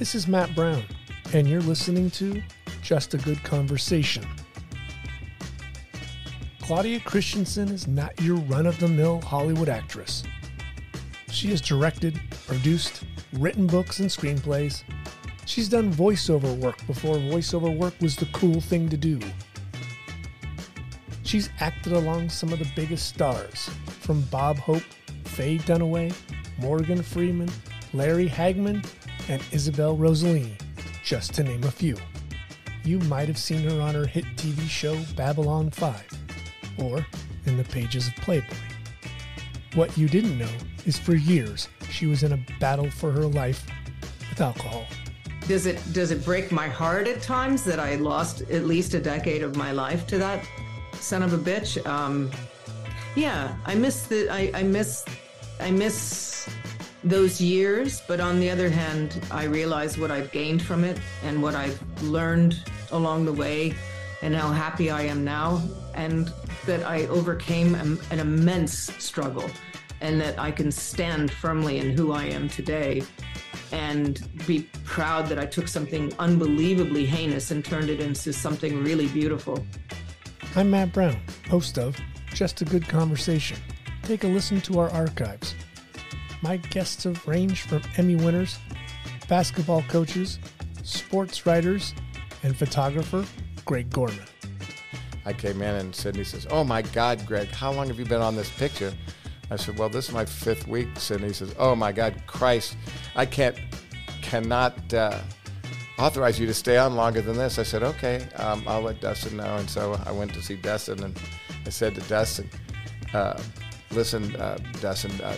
This is Matt Brown, and you're listening to Just a Good Conversation. Claudia Christian is not your run of the mill Hollywood actress. She has directed, produced, written books and screenplays. She's done voiceover work before voiceover work was the cool thing to do. She's acted along some of the biggest stars, from Bob Hope, Faye Dunaway, Morgan Freeman, Larry Hagman, and Isabel Rossellini, just to name a few. You might have seen her on her hit TV show Babylon 5, or in the pages of Playboy. What you didn't know is for years she was in a battle for her life with alcohol. Does it does it break my heart at times that I lost at least a decade of my life to that son of a bitch? Um, yeah, I miss the I, I miss I miss those years, but on the other hand, I realize what I've gained from it and what I've learned along the way and how happy I am now and that I overcame an, immense struggle and that I can stand firmly in who I am today and be proud that I took something unbelievably heinous and turned it into something really beautiful. I'm Matt Brown, host of Just a Good Conversation. Take a listen to our archives. My guests have ranged from Emmy winners, basketball coaches, sports writers, and photographer Greg Gorman. I came in and Sydney says, Oh my God, Greg, how long have you been on this picture? I said, Well, this is my fifth week. Sydney says, Oh my God, Christ, I can't, cannot uh, authorize you to stay on longer than this. I said, Okay, um, I'll let Dustin know. And so I went to see Dustin and I said to Dustin, uh, Listen, uh, Dustin, uh,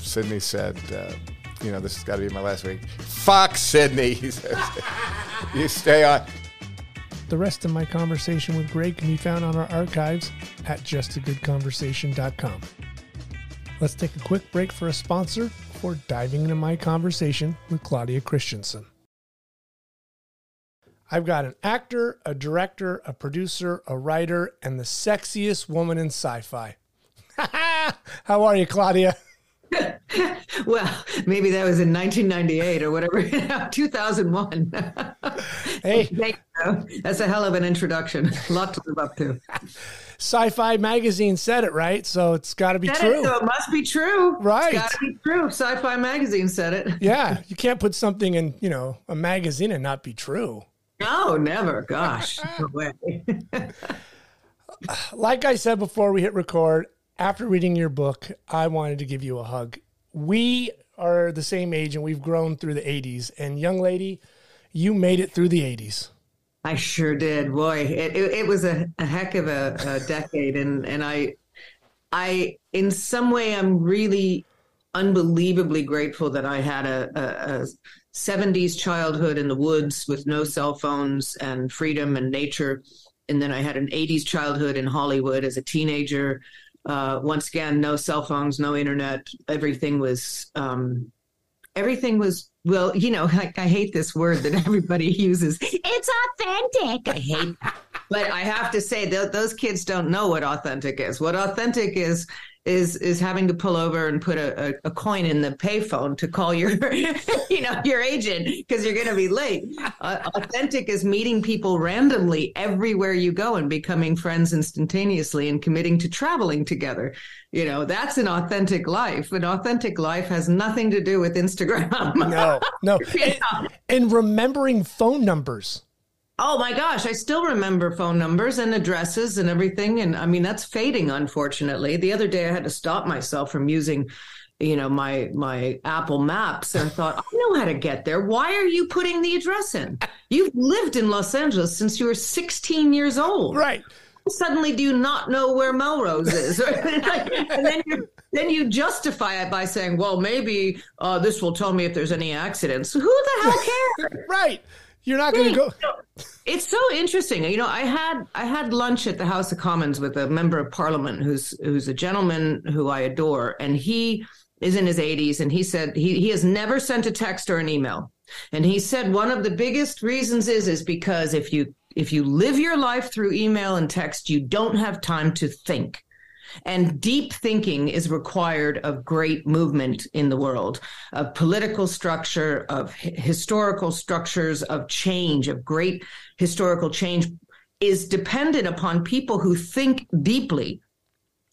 Sydney said, uh, You know, this has got to be my last week. Fuck Sydney, he says. you stay on. The rest of my conversation with Greg can be found on our archives at justagoodconversation.com. Let's take a quick break for a sponsor before diving into my conversation with Claudia Christian. I've got an actor, a director, a producer, a writer, and the sexiest woman in sci fi. How are you, Claudia? well, maybe that was in 1998 or whatever, 2001. hey, that's a hell of an introduction. A lot to live up to. Sci-Fi magazine said it right, so it's got to be true. It, so it must be true, right? It's got to be true. Sci-Fi magazine said it. yeah, you can't put something in, you know, a magazine and not be true. No, never. Gosh, no way. like I said before we hit record, after reading your book, I wanted to give you a hug. We are the same age and we've grown through the 80s. And young lady, you made it through the 80s. I sure did. Boy, it, it, it was a, a, heck of a, a decade. And, and I, I, in some way, I'm really unbelievably grateful that I had a, a, a 70s childhood in the woods with no cell phones and freedom and nature. And then I had an 80s childhood in Hollywood as a teenager uh, once again, no cell phones, no internet. Everything was, um, everything was, well, you know, like I hate this word that everybody uses. It's authentic. I hate, but I have to say that those kids don't know what authentic is. What authentic is is is having to pull over and put a, a, a coin in the payphone to call your you know your agent because you're going to be late. Uh, authentic is meeting people randomly everywhere you go and becoming friends instantaneously and committing to traveling together. You know that's an authentic life. An authentic life has nothing to do with instagram. No no. And, and remembering phone numbers Oh my gosh, I still remember phone numbers and addresses and everything. And I mean, that's fading, unfortunately. The other day I had to stop myself from using, you know, my my Apple Maps and I thought, I know how to get there. Why are you putting the address in? You've lived in Los Angeles since you were 16 years old. Right. Suddenly do you not know where Melrose is? and then you then you justify it by saying, well, maybe uh, this will tell me if there's any accidents. Who the hell cares? right. You're not going to go. It's so interesting. You know, I had I had lunch at the House of Commons with a member of Parliament who's who's a gentleman who I adore, and he is in his 80s, and he said he he has never sent a text or an email, and he said one of the biggest reasons is is because if you if you live your life through email and text, you don't have time to think. And deep thinking is required of great movement in the world, of political structure, of historical structures, of change, of great historical change is dependent upon people who think deeply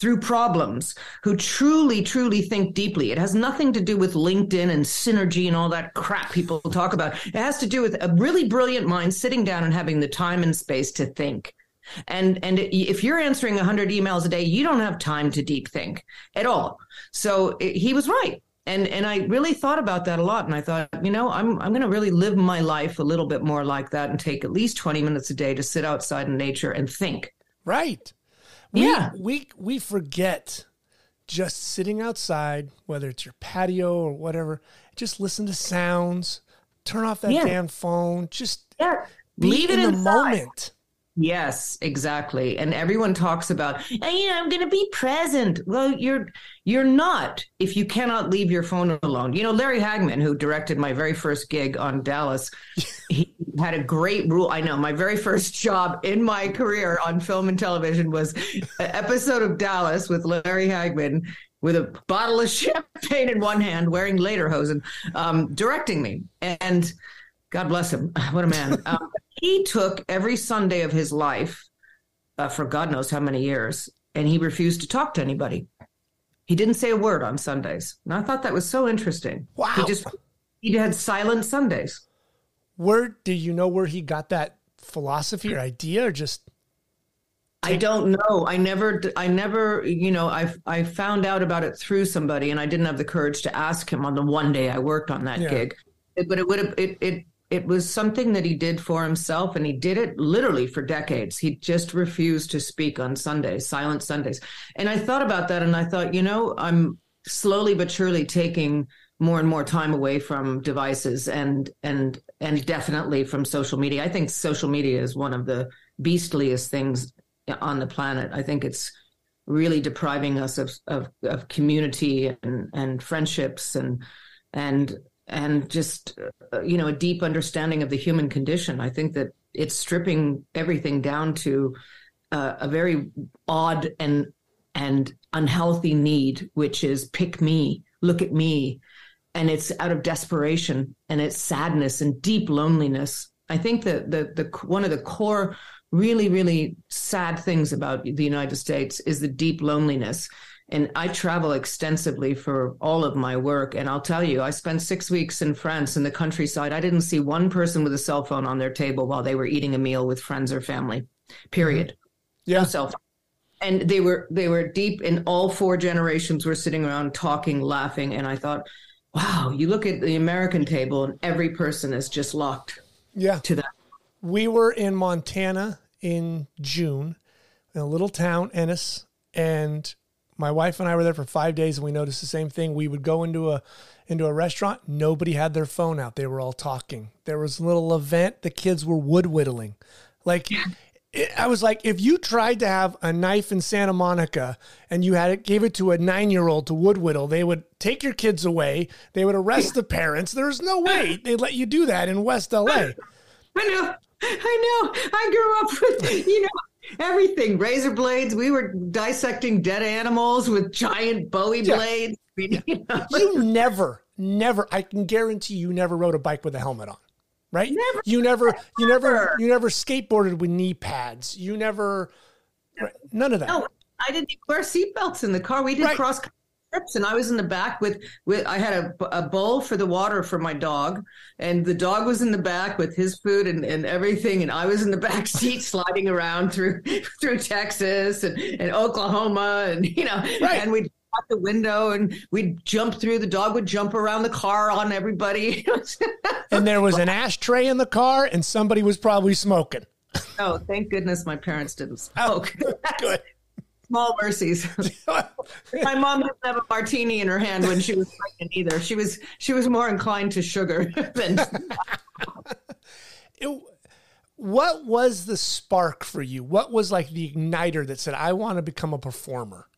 through problems, who truly, truly think deeply. It has nothing to do with LinkedIn and synergy and all that crap people talk about. It has to do with a really brilliant mind sitting down and having the time and space to think. And and if you're answering 100 emails a day, you don't have time to deep think at all. So it, he was right. And and I really thought about that a lot and I thought, you know, I'm I'm going to really live my life a little bit more like that and take at least 20 minutes a day to sit outside in nature and think. Right. We, yeah. We we forget just sitting outside, whether it's your patio or whatever, just listen to sounds, turn off that yeah. damn phone, just yeah. be Leave in the inside. moment. Yes, exactly. And everyone talks about, hey, you know, I'm going to be present. Well, you're you're not if you cannot leave your phone alone. You know, Larry Hagman, who directed my very first gig on Dallas, he had a great rule. I know my very first job in my career on film and television was an episode of Dallas with Larry Hagman with a bottle of champagne in one hand, wearing lederhosen, um, directing me. And God bless him. What a man. Um, he took every Sunday of his life uh, for God knows how many years, and he refused to talk to anybody. He didn't say a word on Sundays. And I thought that was so interesting. Wow. He just he had silent Sundays. Where do you know where he got that philosophy or idea or just I don't know. I never, I never, you know, I I found out about it through somebody, and I didn't have the courage to ask him on the one day I worked on that yeah. gig. But it would have, it, it it was something that he did for himself and he did it literally for decades. He just refused to speak on sundays silent sundays. And i thought about that and i thought you know i'm slowly but surely taking more and more time away from devices and and and definitely from social media. I think social media is one of the beastliest things on the planet. I think it's really depriving us of of, of community and and friendships and and and just uh, you know a deep understanding of the human condition. I think that it's stripping everything down to uh, a very odd and and unhealthy need which is pick me look at me. And it's out of desperation and it's sadness and deep loneliness. I think that the the one of the core really really sad things about the united states is the deep loneliness and I travel extensively for all of my work. And I'll tell you, I spent six weeks in France in the countryside. I didn't see one person with a cell phone on their table while they were eating a meal with friends or family. Period. Mm-hmm. Yeah. No cell phone. And they were they were deep in all four generations were sitting around talking, laughing. And I thought, wow, you look at the American table and every person is just locked yeah. to that. We were in Montana in June, in a little town, Ennis, and my wife and I were there for five days, and we noticed the same thing. We would go into a into a restaurant, nobody had their phone out. They were all talking. There was a little event. The kids were wood whittling. Like it, I was like, if you tried to have a knife in Santa Monica and you had it, gave it to a nine year old to wood whittle, they would take your kids away. They would arrest the parents. There's no way they'd let you do that in West LA. I know. I know. I grew up with, you know, everything. Razor blades. We were dissecting dead animals with giant bowie yeah. blades. You, know? you, never never i can guarantee you never rode a bike with a helmet on right? Never, you never, never you never you never skateboarded with knee pads. You never none of that. No i didn't wear seatbelts in the car. We did right. cross trips and I was in the back with with I had a, a bowl for the water for my dog and the dog was in the back with his food and, and everything and I was in the back seat sliding around through through Texas and, and Oklahoma and you know right. and we'd out the window and we'd jump through the dog would jump around the car on everybody. And there was an ashtray in the car and somebody was probably smoking. Oh thank goodness my parents didn't oh, smoke. oh, good small mercies. My mom didn't have a martini in her hand when she was pregnant either. She was she was more inclined to sugar than. it, what was the spark for you? What was like the igniter that said, "I want to become a performer"?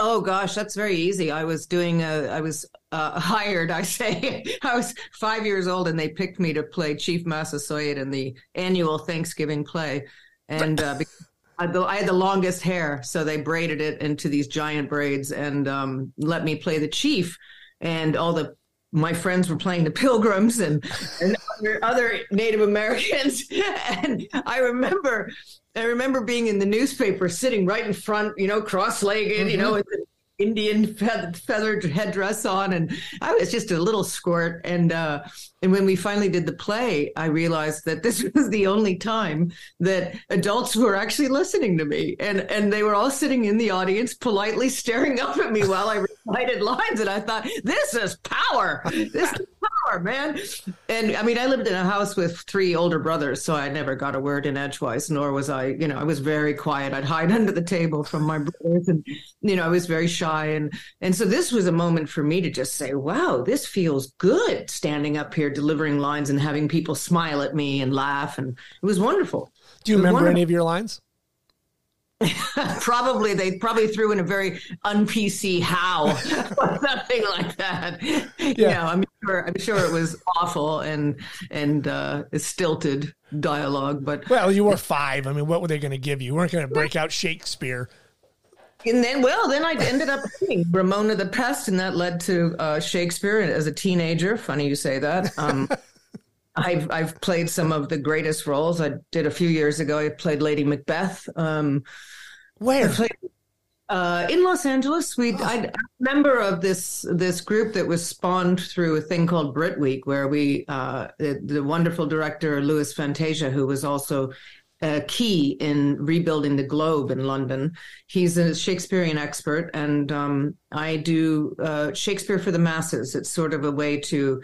Oh gosh, that's very easy. I was doing a, I was uh, hired. I say I was five years old, and they picked me to play Chief Massasoit in the annual Thanksgiving play, and uh, I, I had the longest hair, so they braided it into these giant braids and um, let me play the chief. And all the my friends were playing the Pilgrims and, and other, other Native Americans. And I remember, I remember being in the newspaper, sitting right in front, you know, cross-legged, mm-hmm. you know, with the Indian feathered headdress on, and I was just a little squirt. And uh, and when we finally did the play, I realized that this was the only time that adults were actually listening to me, and and they were all sitting in the audience, politely staring up at me while I recited lines. And I thought, this is power. This is power, man. And I mean, I lived in a house with three older brothers, so I never got a word in edgewise. Nor was I, you know, I was very quiet. I'd hide under the table from my brothers, and you know, I was very shy. And and so this was a moment for me to just say, wow, this feels good standing up here delivering lines and having people smile at me and laugh. And it was wonderful. Do you remember wonderful. any of your lines? probably they probably threw in a very un PC how or something like that. Yeah, you know, I'm sure I'm sure it was awful and and uh, stilted dialogue. But well, you were five. I mean, what were they going to give you? You weren't going to break out Shakespeare. And then, well, then I ended up reading Ramona the Pest, and that led to uh, Shakespeare as a teenager. Funny you say that. Um, I've I've played some of the greatest roles. I did a few years ago. I played Lady Macbeth. Um, Where? Played, uh, in Los Angeles. We oh. I, am a member of this this group that was spawned through a thing called Brit Week, where we uh, the, the wonderful director Louis Fantasia, who was also uh, key in rebuilding the Globe in London. He's a Shakespearean expert, and um, I do uh, Shakespeare for the masses. It's sort of a way to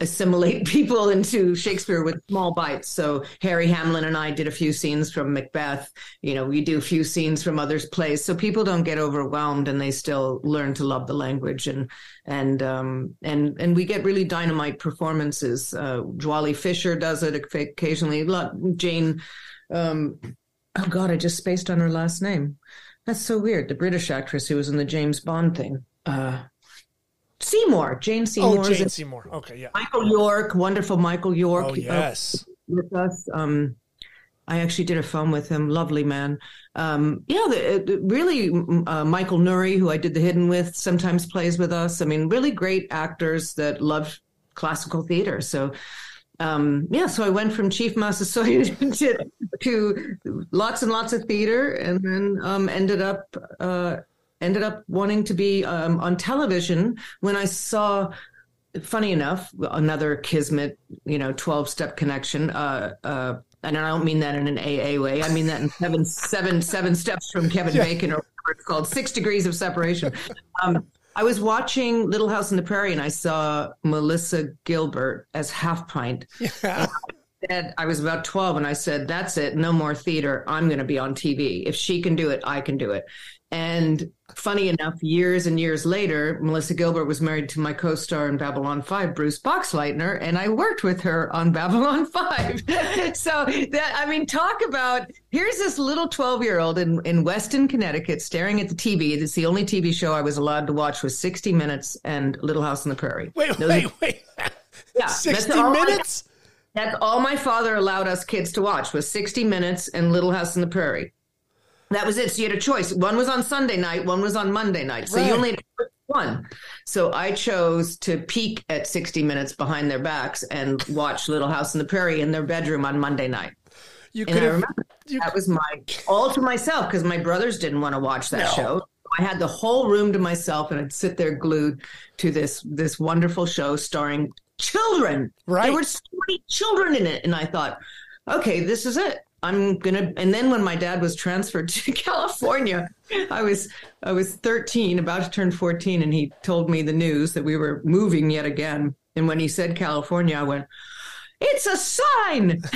assimilate people into Shakespeare with small bites. So Harry Hamlin and I did a few scenes from Macbeth. You know, we do a few scenes from others' plays, so people don't get overwhelmed and they still learn to love the language and and um, and and we get really dynamite performances. Uh, Joely Fisher does it occasionally. Jane um, oh God, I just spaced on her last name. That's so weird. The British actress who was in the James Bond thing. Uh, Seymour, Jane Seymour. Oh, Jane Seymour. Okay, yeah. Michael York, wonderful Michael York. Oh, yes. Uh, with us. Um, I actually did a film with him. Lovely man. Um, yeah, the, the, really, uh, Michael Nouri, who I did The Hidden with, sometimes plays with us. I mean, really great actors that love classical theater. So um, yeah, so I went from chief Massasoit to, to lots and lots of theater, and then um, ended up uh, ended up wanting to be um, on television when I saw. Funny enough, another kismet, you know, twelve step connection. Uh, uh, and I don't mean that in an AA way. I mean that in seven, seven, seven steps from Kevin yeah. Bacon, or it's called six degrees of separation. Um, I was watching Little House on the Prairie and I saw Melissa Gilbert as Half Pint. Yeah. I, I was about 12 and I said, That's it. No more theater. I'm going to be on TV. If she can do it, I can do it. And funny enough, years and years later, Melissa Gilbert was married to my co-star in Babylon 5, Bruce Boxleitner, and I worked with her on Babylon 5. so that I mean, talk about here's this little 12-year-old in, in Weston, Connecticut, staring at the TV. It's the only TV show I was allowed to watch was 60 Minutes and Little House on the Prairie. Wait, Those wait, wait. Yeah. 60 minutes? that's all my father allowed us kids to watch was 60 Minutes and Little House on the Prairie. That was it. So you had a choice. One was on Sunday night, one was on Monday night. So right. you only had one. So I chose to peek at 60 Minutes behind their backs and watch Little House on the Prairie in their bedroom on Monday night. You and I remember you, that was my all to myself because my brothers didn't want to watch that no. show. I had the whole room to myself, and I'd sit there glued to this this wonderful show starring children. Right, there were so many children in it, and I thought, okay, this is it. I'm gonna and then when my dad was transferred to California, I was I was 13, about to turn 14, and he told me the news that we were moving yet again. And when he said California, I went, It's a sign.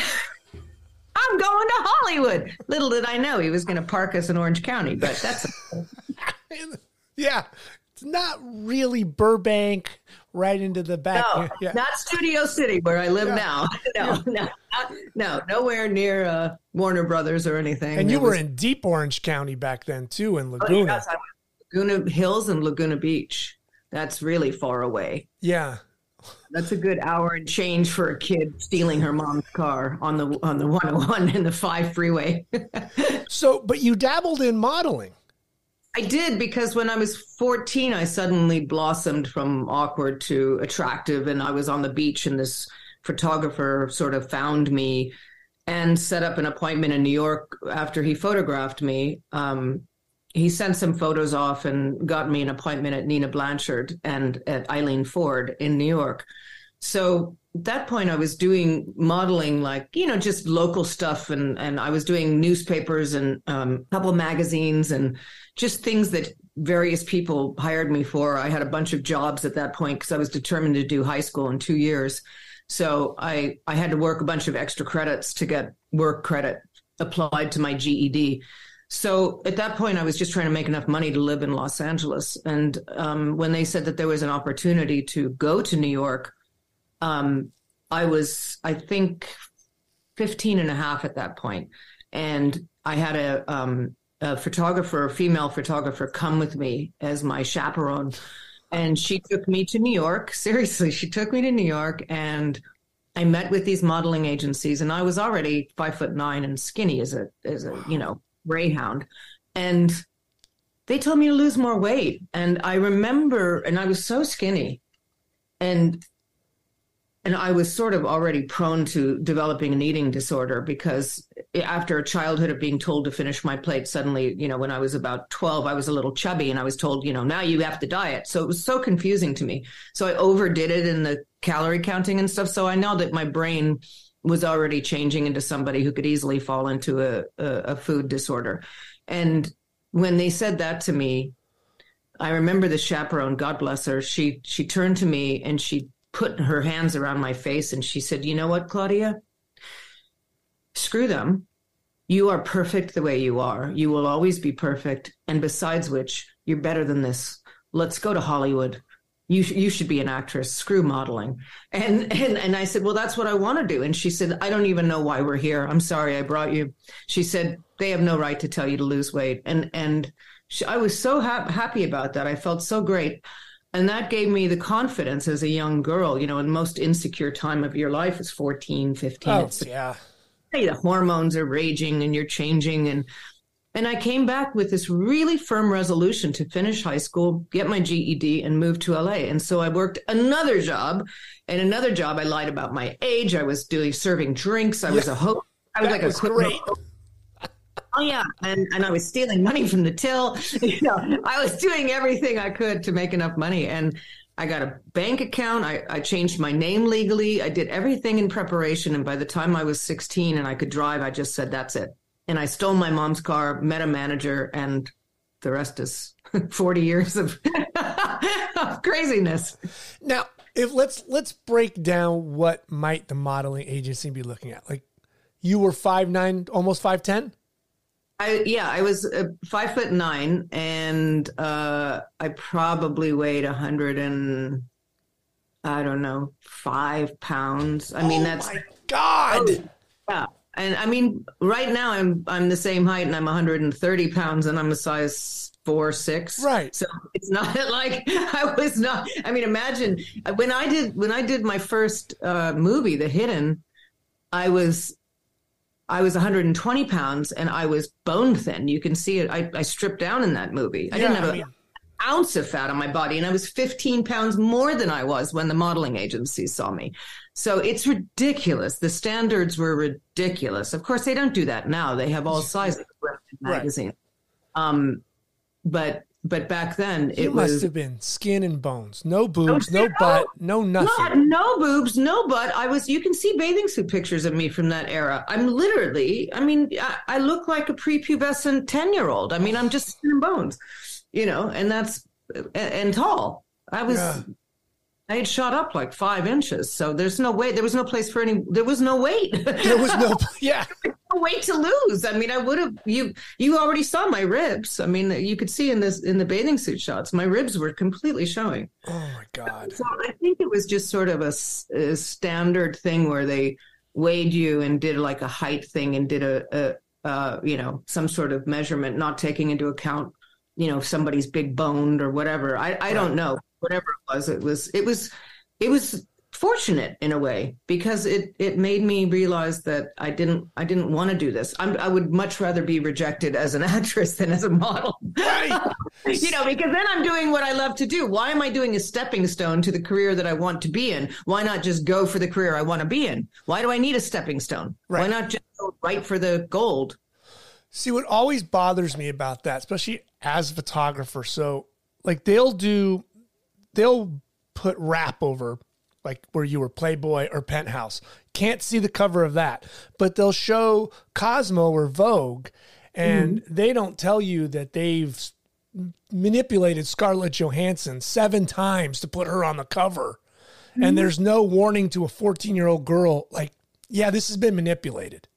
I'm going to Hollywood. Little did I know he was gonna park us in Orange County, but that's yeah. It's not really Burbank right into the back. No, yeah. not Studio City where I live yeah. now. No, no, no, nowhere near uh, Warner Brothers or anything. And you it were was, in deep Orange County back then too, in Laguna. Oh, yes, Laguna Hills and Laguna Beach. That's really far away. Yeah. That's a good hour and change for a kid stealing her mom's car on the on the 101 and the 5 freeway. so, but you dabbled in modeling. I did because when I was 14 I suddenly blossomed from awkward to attractive and I was on the beach and this photographer sort of found me and set up an appointment in New York after he photographed me. Um, he sent some photos off and got me an appointment at Nina Blanchard and at Eileen Ford in New York. So at that point, I was doing modeling, like you know, just local stuff, and and I was doing newspapers and um, a couple magazines and just things that various people hired me for. I had a bunch of jobs at that point because I was determined to do high school in two years. So I I had to work a bunch of extra credits to get work credit applied to my GED. So at that point, I was just trying to make enough money to live in Los Angeles. And um, when they said that there was an opportunity to go to New York, um, I was, I think, 15 and a half at that point. And I had a, um, a photographer, a female photographer, come with me as my chaperone and she took me to New York. Seriously, she took me to New York and I met with these modeling agencies and I was already five foot nine and skinny as a as a, you know, greyhound. And they told me to lose more weight. And I remember and I was so skinny. And and I was sort of already prone to developing an eating disorder because after a childhood of being told to finish my plate, suddenly, you know, when I was about 12, I was a little chubby and I was told, you know, now you have to diet. So it was so confusing to me. So I overdid it in the calorie counting and stuff. So I know that my brain was already changing into somebody who could easily fall into a, a, a food disorder. And when they said that to me, I remember the chaperone, God bless her, she she turned to me and she put her hands around my face and she said, You know what, Claudia? Screw them. You are perfect the way you are. You will always be perfect. And besides which, you're better than this. Let's go to Hollywood. You, you should be an actress. Screw modeling. And, and, and I said, well, that's what I want to do. And she said, I don't even know why we're here. I'm sorry I brought you. She said, they have no right to tell you to lose weight. And, and she, I was so ha- happy about that. I felt so great. And that gave me the confidence as a young girl, you know, in the most insecure time of your life is 14, 15. Oh, yeah. Hey, the hormones are raging and you're changing. And, and I came back with this really firm resolution to finish high school, get my GED and move to LA. And so I worked another job and another job. I lied about my age. I was doing serving drinks. I yeah. was a host. I was that like was a quick great. Oh yeah, and and I was stealing money from the till. You know, I was doing everything I could to make enough money, and I got a bank account. I, I changed my name legally. I did everything in preparation, and by the time I was sixteen and I could drive, I just said that's it. And I stole my mom's car, met a manager, and the rest is forty years of, of craziness. Now, if let's let's break down what might the modeling agency be looking at. Like, you were five nine, almost five ten. I yeah, I was uh, five foot nine, and uh, I probably weighed a hundred and I don't know five pounds. I mean, oh that's my God. Oh, yeah, and I mean, right now I'm I'm the same height, and I'm 130 pounds, and I'm a size four six. Right. So it's not like I was not. I mean, imagine when I did when I did my first uh, movie, The Hidden. I was I was 120 pounds and I was bone thin. You can see it. I, I stripped down in that movie. I Yeah, didn't have I an ounce of fat on my body, and I was 15 pounds more than I was when the modeling agency saw me. So it's ridiculous. The standards were ridiculous. Of course, they don't do that now. They have all sizes Right. magazines. Um, but but back then You it must was have been skin and bones, no boobs, no zero. butt, no nothing. Not, no boobs, no butt. I was. You can see bathing suit pictures of me from that era. I'm literally. I mean, I, I look like a prepubescent ten year old. I mean, I'm just skin and bones, you know, and that's and, and tall. I was. Yeah. I had shot up like five inches, so there's no way. There was no place for any. There was no weight. There was no, yeah. Weight to lose. I mean, I would have. You you already saw my ribs. I mean, you could see in this in the bathing suit shots, my ribs were completely showing. Oh my God. So I think it was just sort of a standard thing where they weighed you and did like a height thing and did a, a uh, you know some sort of measurement, not taking into account you know if somebody's big boned or whatever. I I don't know. Whatever it was, it was it was it was fortunate in a way because it it made me realize that I didn't I didn't want to do this. I'm, i would much rather be rejected as an actress than as a model. Right. you know, because then I'm doing what I love to do. Why am I doing a stepping stone to the career that I want to be in? Why not just go for the career I want to be in? Why do I need a stepping stone? Right. Why not just go right for the gold? See, what always bothers me about that, especially as a photographer, so like they'll do, they'll put wrap over like where you were Playboy or Penthouse. Can't see the cover of that, but they'll show Cosmo or Vogue, and mm-hmm. they don't tell you that they've manipulated Scarlett Johansson seven times to put her on the cover. Mm-hmm. And there's no warning to a 14 year old girl, like, yeah, this has been manipulated.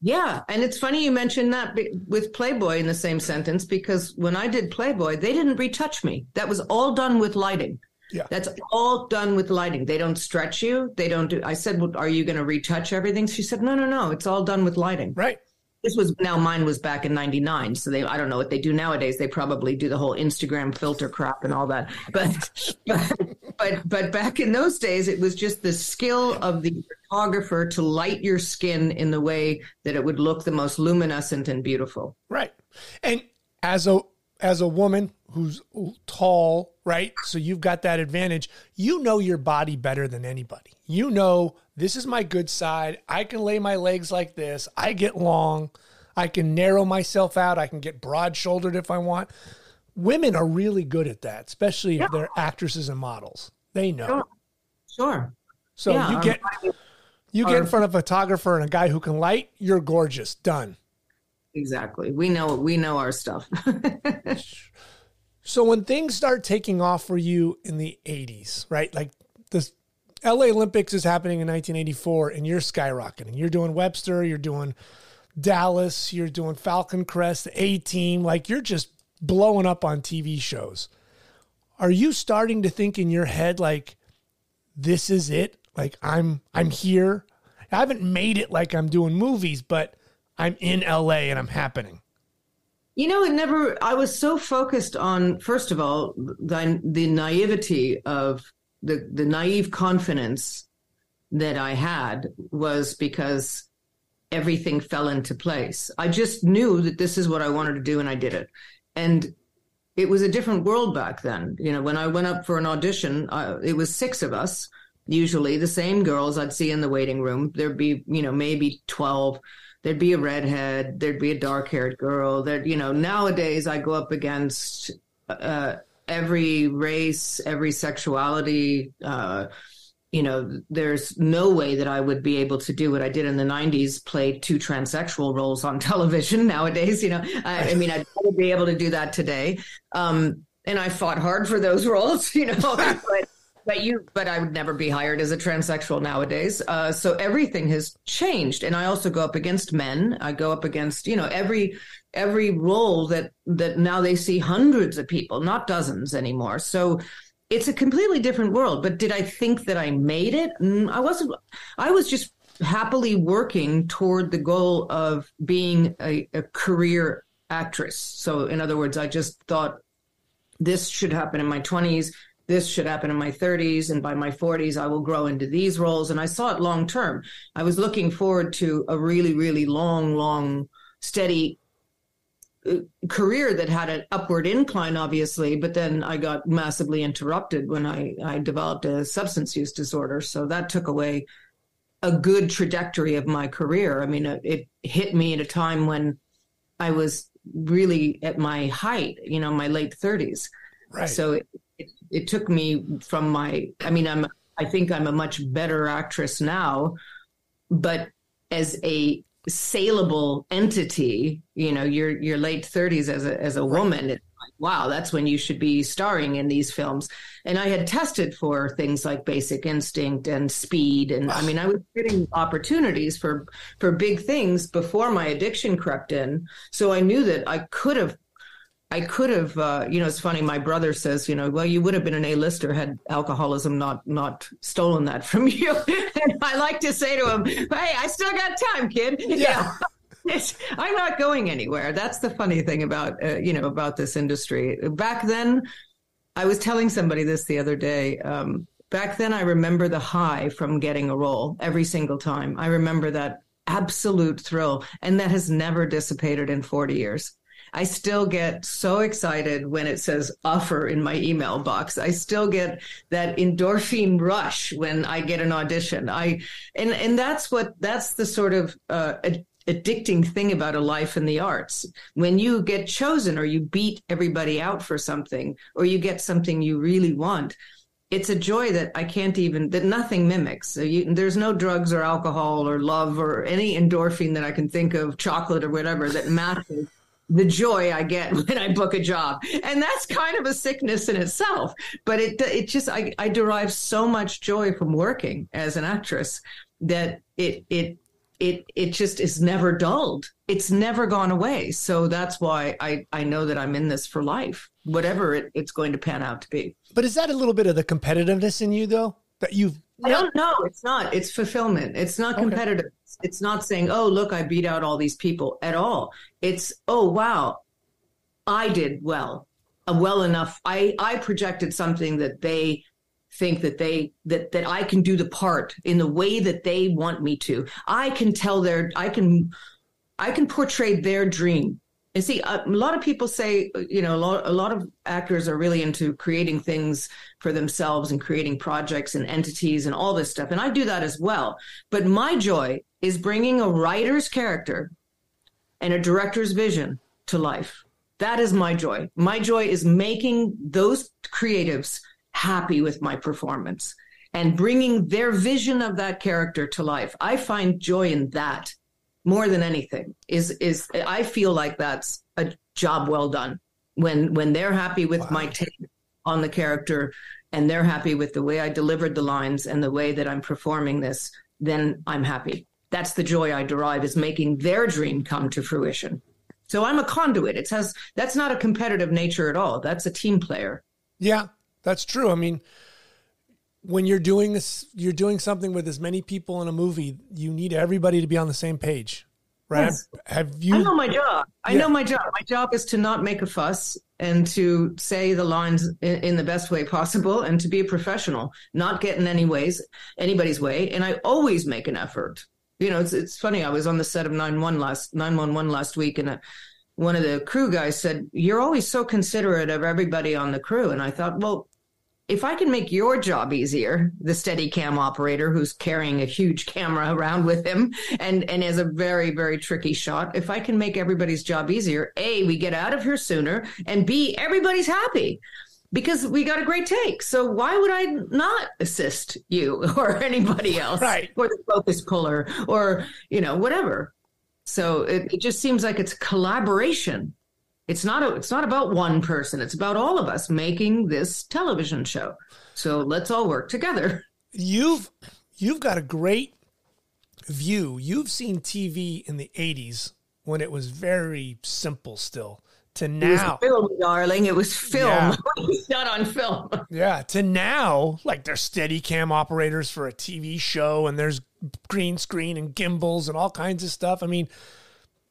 Yeah. And it's funny you mentioned that with Playboy in the same sentence because when I did Playboy, they didn't retouch me. That was all done with lighting. Yeah. That's all done with lighting. They don't stretch you. They don't do. I said, well, "Are you going to retouch everything?" She said, "No, no, no. It's all done with lighting." Right. This was now mine was back in '99, so they I don't know what they do nowadays. They probably do the whole Instagram filter crap and all that. But but but, but back in those days, it was just the skill of the photographer to light your skin in the way that it would look the most luminescent and beautiful. Right. And as a as a woman who's tall, right? So you've got that advantage. You know your body better than anybody. You know, this is my good side. I can lay my legs like this. I get long. I can narrow myself out. I can get broad shouldered if I want. Women are really good at that, especially yeah. if they're actresses and models. They know. Sure. sure. So yeah, you get you get in front of a photographer and a guy who can light, you're gorgeous. Done. Exactly. We know we know our stuff. so when things start taking off for you in the 80s, right? Like the LA Olympics is happening in 1984 and you're skyrocketing. You're doing Webster, you're doing Dallas, you're doing Falcon Crest, the A team, like you're just blowing up on TV shows. Are you starting to think in your head like this is it? Like I'm I'm here. I haven't made it like I'm doing movies, but I'm in LA and I'm happening? You know, it never, I was so focused on, first of all, the, the naivety of the, the naive confidence that I had was because everything fell into place. I just knew that this is what I wanted to do and I did it. And it was a different world back then. You know, when I went up for an audition, uh, it was six of us, usually the same girls I'd see in the waiting room. There'd be, you know, maybe 12 there'd be a redhead, there'd be a dark haired girl. That you know, nowadays I go up against uh, every race, every sexuality. Uh, you know, there's no way that I would be able to do what I did in the 90s, play two transsexual roles on television nowadays. You know, I, I mean, I'd be able to do that today. Um, and I fought hard for those roles, you know, but but you, but I would never be hired as a transsexual nowadays. Uh, so everything has changed, and I also go up against men. I go up against you know every every role that that now they see hundreds of people, not dozens anymore. So it's a completely different world. But did I think that I made it? Mm, I wasn't. I was just happily working toward the goal of being a, a career actress. So in other words, I just thought this should happen in my twenties this should happen in my 30s and by my 40s i will grow into these roles. And i saw it long term. I was looking forward to a really really long long steady uh, career that had an upward incline obviously but then i got massively interrupted when i i developed a substance use disorder. So that took away a good trajectory of my career. I mean it, it hit me at a time when i was really at my height you know my late 30s right. So it, it, it took me from my i mean i'm i think i'm a much better actress now but as a saleable entity you know your your late 30s as a as a woman it's like wow that's when you should be starring in these films. And i had tested for things like basic instinct and speed and i mean i was getting opportunities for for big things before my addiction crept in. So i knew that i could have I could have, uh, you know, it's funny. My brother says, you know, well, you would have been an A-lister had alcoholism not not stolen that from you. and I like to say to him, "Hey, I still got time, kid. Yeah." I'm not going anywhere. That's the funny thing about, uh, you know, about this industry. Back then, I was telling somebody this the other day. Um, back then I remember the high from getting a role every single time. I remember that absolute thrill, and that has never dissipated in 40 years. I still get so excited when it says offer in my email box. I still get that endorphin rush when I get an audition. I and and that's what that's the sort of uh, addicting thing about a life in the arts. When you get chosen or you beat everybody out for something or you get something you really want, it's a joy that I can't even that nothing mimics. So you, there's no drugs or alcohol or love or any endorphin that I can think of, chocolate or whatever that matches the joy I get when I book a job. And that's kind of a sickness in itself. But it it just I, I derive so much joy from working as an actress that it it it it just is never dulled. It's never gone away. So that's why I I know that I'm in this for life, whatever it, it's going to pan out to be. But is that a little bit of the competitiveness in you though that you've? I don't know. It's not. It's fulfillment. It's not competitive. Okay. It's not saying, "Oh, look, I beat out all these people" at all. It's, "Oh, wow, I did well, uh, well enough. I I projected something that they think that they that that I can do the part in the way that they want me to. I can tell their I can I can portray their dream. And see, a, a lot of people say, uh, you know, a lot, a lot of actors are really into creating things for themselves and creating projects and entities and all this stuff. And I do that as well. But my joy is bringing a writer's character and a director's vision to life. That is my joy. My joy is making those creatives happy with my performance and bringing their vision of that character to life. I find joy in that more than anything. Is is I feel like that's a job well done when when they're happy with wow. my take on the character and they're happy with the way I delivered the lines and the way that I'm performing this, then I'm happy. That's the joy I derive is making their dream come to fruition. So I'm a conduit. It says that's not a competitive nature at all. That's a team player. Yeah, that's true. I mean, when you're doing this, you're doing something with as many people in a movie, you need everybody to be on the same page, right? Yes. Have you? I know my job. I yeah. know my job. My job is to not make a fuss and to say the lines in, in, the best way possible and to be a professional, not get in any ways anybody's way. And I always make an effort. You know, it's it's funny. I was on the set of nine one last nine one one last week, and a, one of the crew guys said, "You're always so considerate of everybody on the crew." And I thought, well if I can make your job easier, the steady cam operator who's carrying a huge camera around with him and, and is a very, very tricky shot, if I can make everybody's job easier, A, we get out of here sooner, and B, everybody's happy because we got a great take. So why would I not assist you or anybody else? Right. Or the focus puller or, you know, whatever. So it, it just seems like it's collaboration it's not a, it's not about one person. It's about all of us making this television show. So let's all work together. You've you've got a great view. You've seen tv in the 80s when it was very simple still. To now film darling. It was film. Yeah. shot on film. Yeah. To now like there's steady cam operators for a tv show and there's green screen and gimbals and all kinds of stuff. I mean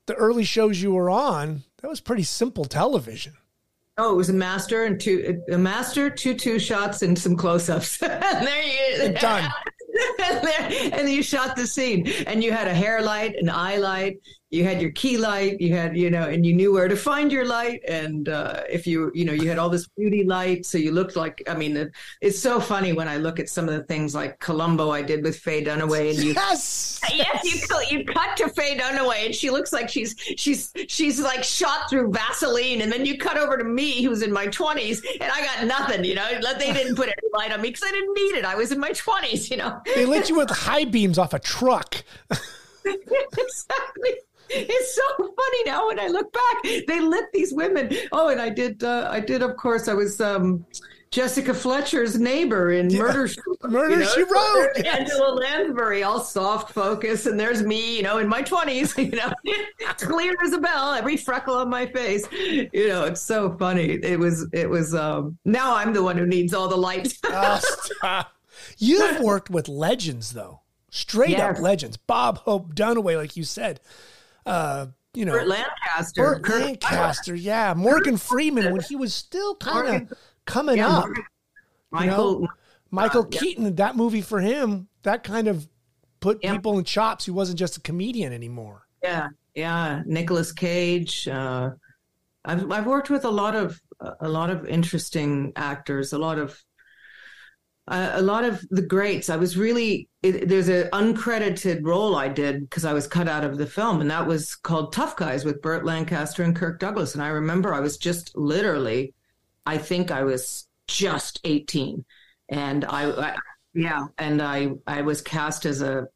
the early shows you were on that was pretty simple television. Oh, it was a master and two a master, two two shots and some close-ups. there you done. and, there, and you shot the scene, and you had a hair light, an eye light, you had your key light, you had, you know, and you knew where to find your light. And uh, if you, you know, you had all this beauty light. So you looked like, I mean, it, it's so funny when I look at some of the things like Columbo I did with Faye Dunaway. And you, yes, yes, you, you cut to Faye Dunaway and she looks like she's, she's, she's like shot through Vaseline. And then you cut over to me, who's in my 20s, and I got nothing, you know, they didn't put any light on me because I didn't need it. I was in my 20s, you know. They lit you with high beams off a truck. exactly it's so funny now when I look back. They lit these women. Oh, and I did. Uh, I did. Of course, I was. Um, Jessica Fletcher's neighbor in yeah. Murder She Wrote. Murder you know? She Wrote. Yes. Angela Lansbury, all soft focus, and there's me, you know, in my twenties, you know, clear as a bell, every freckle on my face. You know, it's so funny. It was. It was. Um, now I'm the one who needs all the light. oh, stop. You've worked with legends, though, straight yes. up legends. Bob Hope Dunaway, like you said uh, you know, Burt Lancaster. Burt Lancaster, yeah. Morgan Freeman when he was still kind of coming yeah, up. Michael. You know? Michael uh, Keaton, yeah. that movie for him, that kind of put yeah. people in chops. He wasn't just a comedian anymore. Yeah, yeah. Nicolas Cage. Uh, I've I've worked with a lot of a lot of interesting actors, a lot of uh, a lot of the greats. I was really it, there's an uncredited role I did because I was cut out of the film, and that was called Tough Guys with Burt Lancaster and Kirk Douglas. And I remember I was just literally, I think I was just 18, and I, I yeah, and I I was cast as a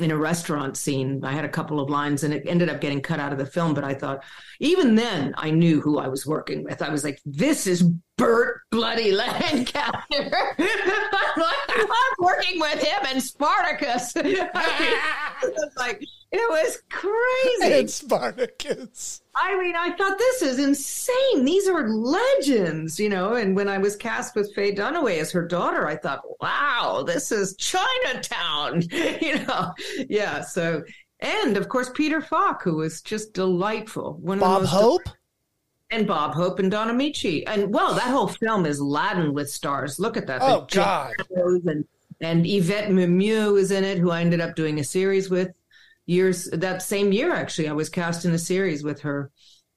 in a restaurant scene. I had a couple of lines and it ended up getting cut out of the film. But I thought, even then, I knew who I was working with. I was like, this is Burt Bloody Lancaster. I'm working with him in Spartacus. it was like, it was crazy. And Spartacus. I mean, I thought this is insane. These are legends, you know. And when I was cast with Faye Dunaway as her daughter, I thought, wow, this is Chinatown, you know. Yeah. So, and of course, Peter Falk, who was just delightful. One Bob Hope. And Bob Hope and Don Ameche. And well, that whole film is laden with stars. Look at that. Oh, God. And, and Yvette Mimieux is in it, who I ended up doing a series with years that same year actually i was cast in a series with her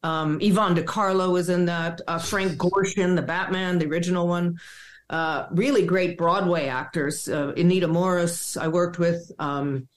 um, yvonne de carlo was in that uh, frank gorshin the batman the original one uh, really great broadway actors uh, anita morris i worked with um,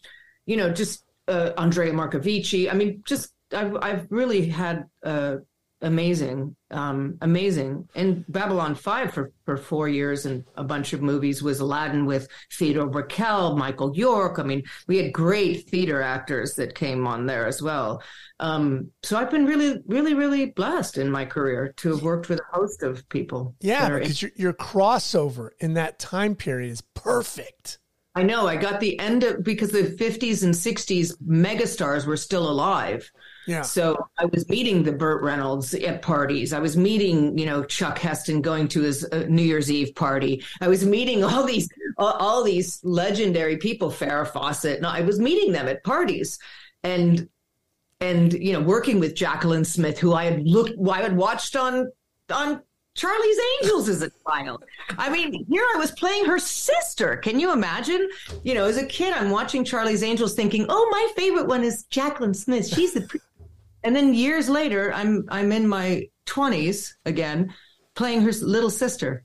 you know just uh, andrea marcovicci i mean just i've, I've really had uh, amazing, um, amazing. And Babylon 5 for, for four years and a bunch of movies was Aladdin with Theodore Bikel, Michael York. I mean, we had great theater actors that came on there as well. Um, so I've been really, really, really blessed in my career to have worked with a host of people. Yeah, because your, your crossover in that time period is perfect. I know. I got the end of because the 50s and 60s megastars were still alive. Yeah. So I was meeting the Burt Reynolds at parties. I was meeting, you know, Chuck Heston going to his uh, New Year's Eve party. I was meeting all these all, all these legendary people, Farrah Fawcett. No, I was meeting them at parties, and and you know, working with Jaclyn Smith, who I had looked, I had watched on on Charlie's Angels as a child. I mean, here I was playing her sister. Can you imagine? You know, as a kid, I'm watching Charlie's Angels thinking, oh, my favorite one is Jaclyn Smith. She's the and then years later, I'm I'm in my 20s again, playing her little sister.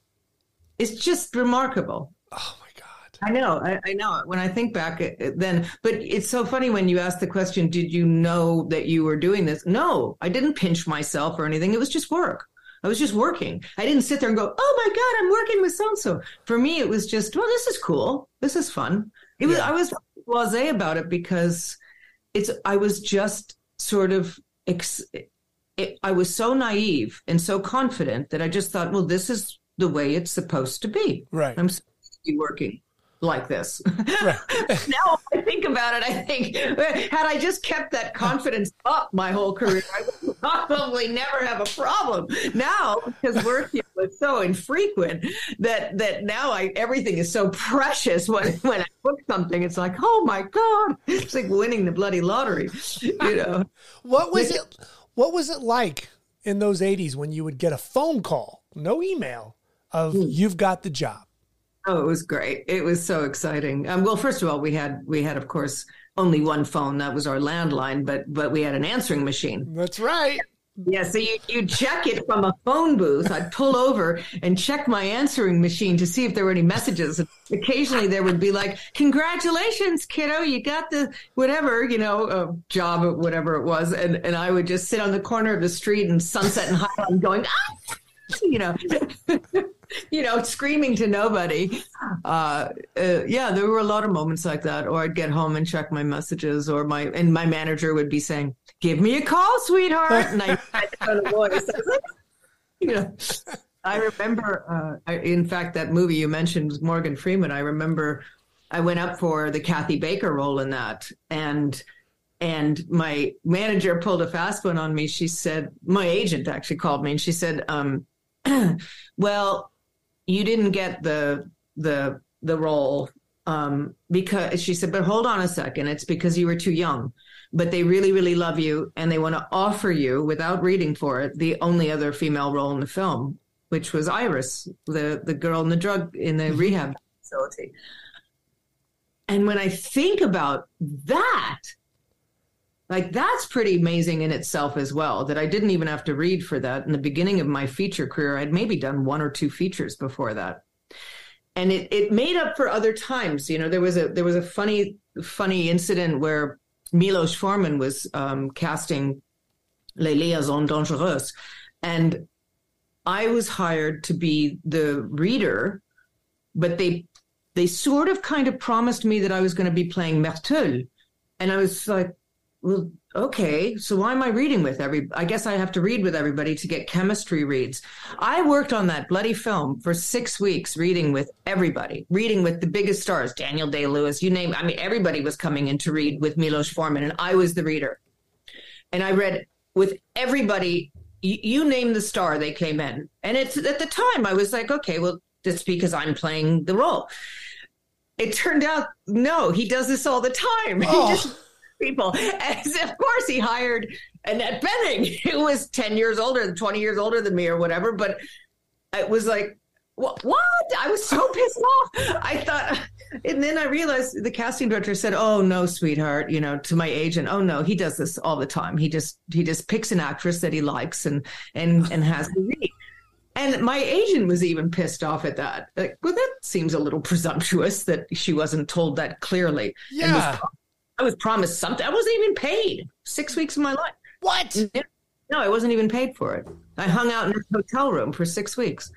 It's just remarkable. Oh my god! I know, I, I know. When I think back, then, but it's so funny when you ask the question, "Did you know that you were doing this?" No, I didn't pinch myself or anything. It was just work. I was just working. I didn't sit there and go, "Oh my god, I'm working with so and so." For me, it was just, "Well, this is cool. This is fun." It was. I was blasé about it because it's. I was just sort of ex- it, I was so naive and so confident that I just thought, well, this is the way it's supposed to be. Right. I'm supposed to be working like this. Right. now I think about it, I think had I just kept that confidence up my whole career, I would probably never have a problem. Now, because work was so infrequent that that now I everything is so precious when when I book something, it's like, oh my God. It's like winning the bloody lottery. You know. what was it what was it like in those 80s when you would get a phone call, no email, of hmm. you've got the job? Oh, it was great. It was so exciting. Um, well, first of all, we had we had, of course, only one phone. That was our landline, but but we had an answering machine. That's right. Yeah, so you, you check it from a phone booth. I'd pull over and check my answering machine to see if there were any messages. And Occasionally there would be like, congratulations, kiddo, you got the whatever, you know, uh, job or whatever it was. And, and I would just sit on the corner of the street and Sunset and Highland going, ah! you know, you know, screaming to nobody. Uh, uh, yeah, there were a lot of moments like that. Or I'd get home and check my messages, or my and my manager would be saying, "Give me a call, sweetheart," and I had voice. you know, I remember. Uh, I, in fact, that movie you mentioned Morgan Freeman. I remember I went up for the Kathy Baker role in that, and and my manager pulled a fast one on me. She said, my agent actually called me and she said, um, well, you didn't get the the the role um, because she said, but hold on a second, it's because you were too young. But they really, really love you, and they want to offer you, without reading for it, the only other female role in the film, which was Iris, the the girl in the drug in the mm-hmm. rehab. facility. And when I think about that, like that's pretty amazing in itself as well that i didn't even have to read for that in the beginning of my feature career. I'd maybe done one or two features before that. And it, it made up for other times you know there was a there was a funny funny incident where milos forman was um, casting les liaisons dangereuses. And i was hired to be the reader but they they sort of kind of promised me that i was going to be playing Merteuil and i was like well, okay, so why am I reading with every? I guess I have to read with everybody to get chemistry reads. I worked on that bloody film for six weeks, reading with everybody, reading with the biggest stars, Daniel Day Lewis, you name. I mean, everybody was coming in to read with Milos Forman, and I was the reader. And I read with everybody. You, you name the star, they came in, and it's at the time I was like, okay, well, that's because I'm playing the role. It turned out no, he does this all the time. Oh. People. And of course, he hired Annette Bening, who was 10 years older, 20 years older than me or whatever. But it was like, what? what? I was so pissed off. I thought, and then I realized the casting director said, "Oh no, sweetheart," you know, to my agent. "Oh no, he does this all the time. He just he just picks an actress that he likes and and and has to read." And my agent was even pissed off at that. Like, well, that seems a little presumptuous that she wasn't told that clearly. Yeah. I was promised something. I wasn't even paid six weeks of my life. What? No, I wasn't even paid for it. I hung out in a hotel room for six weeks.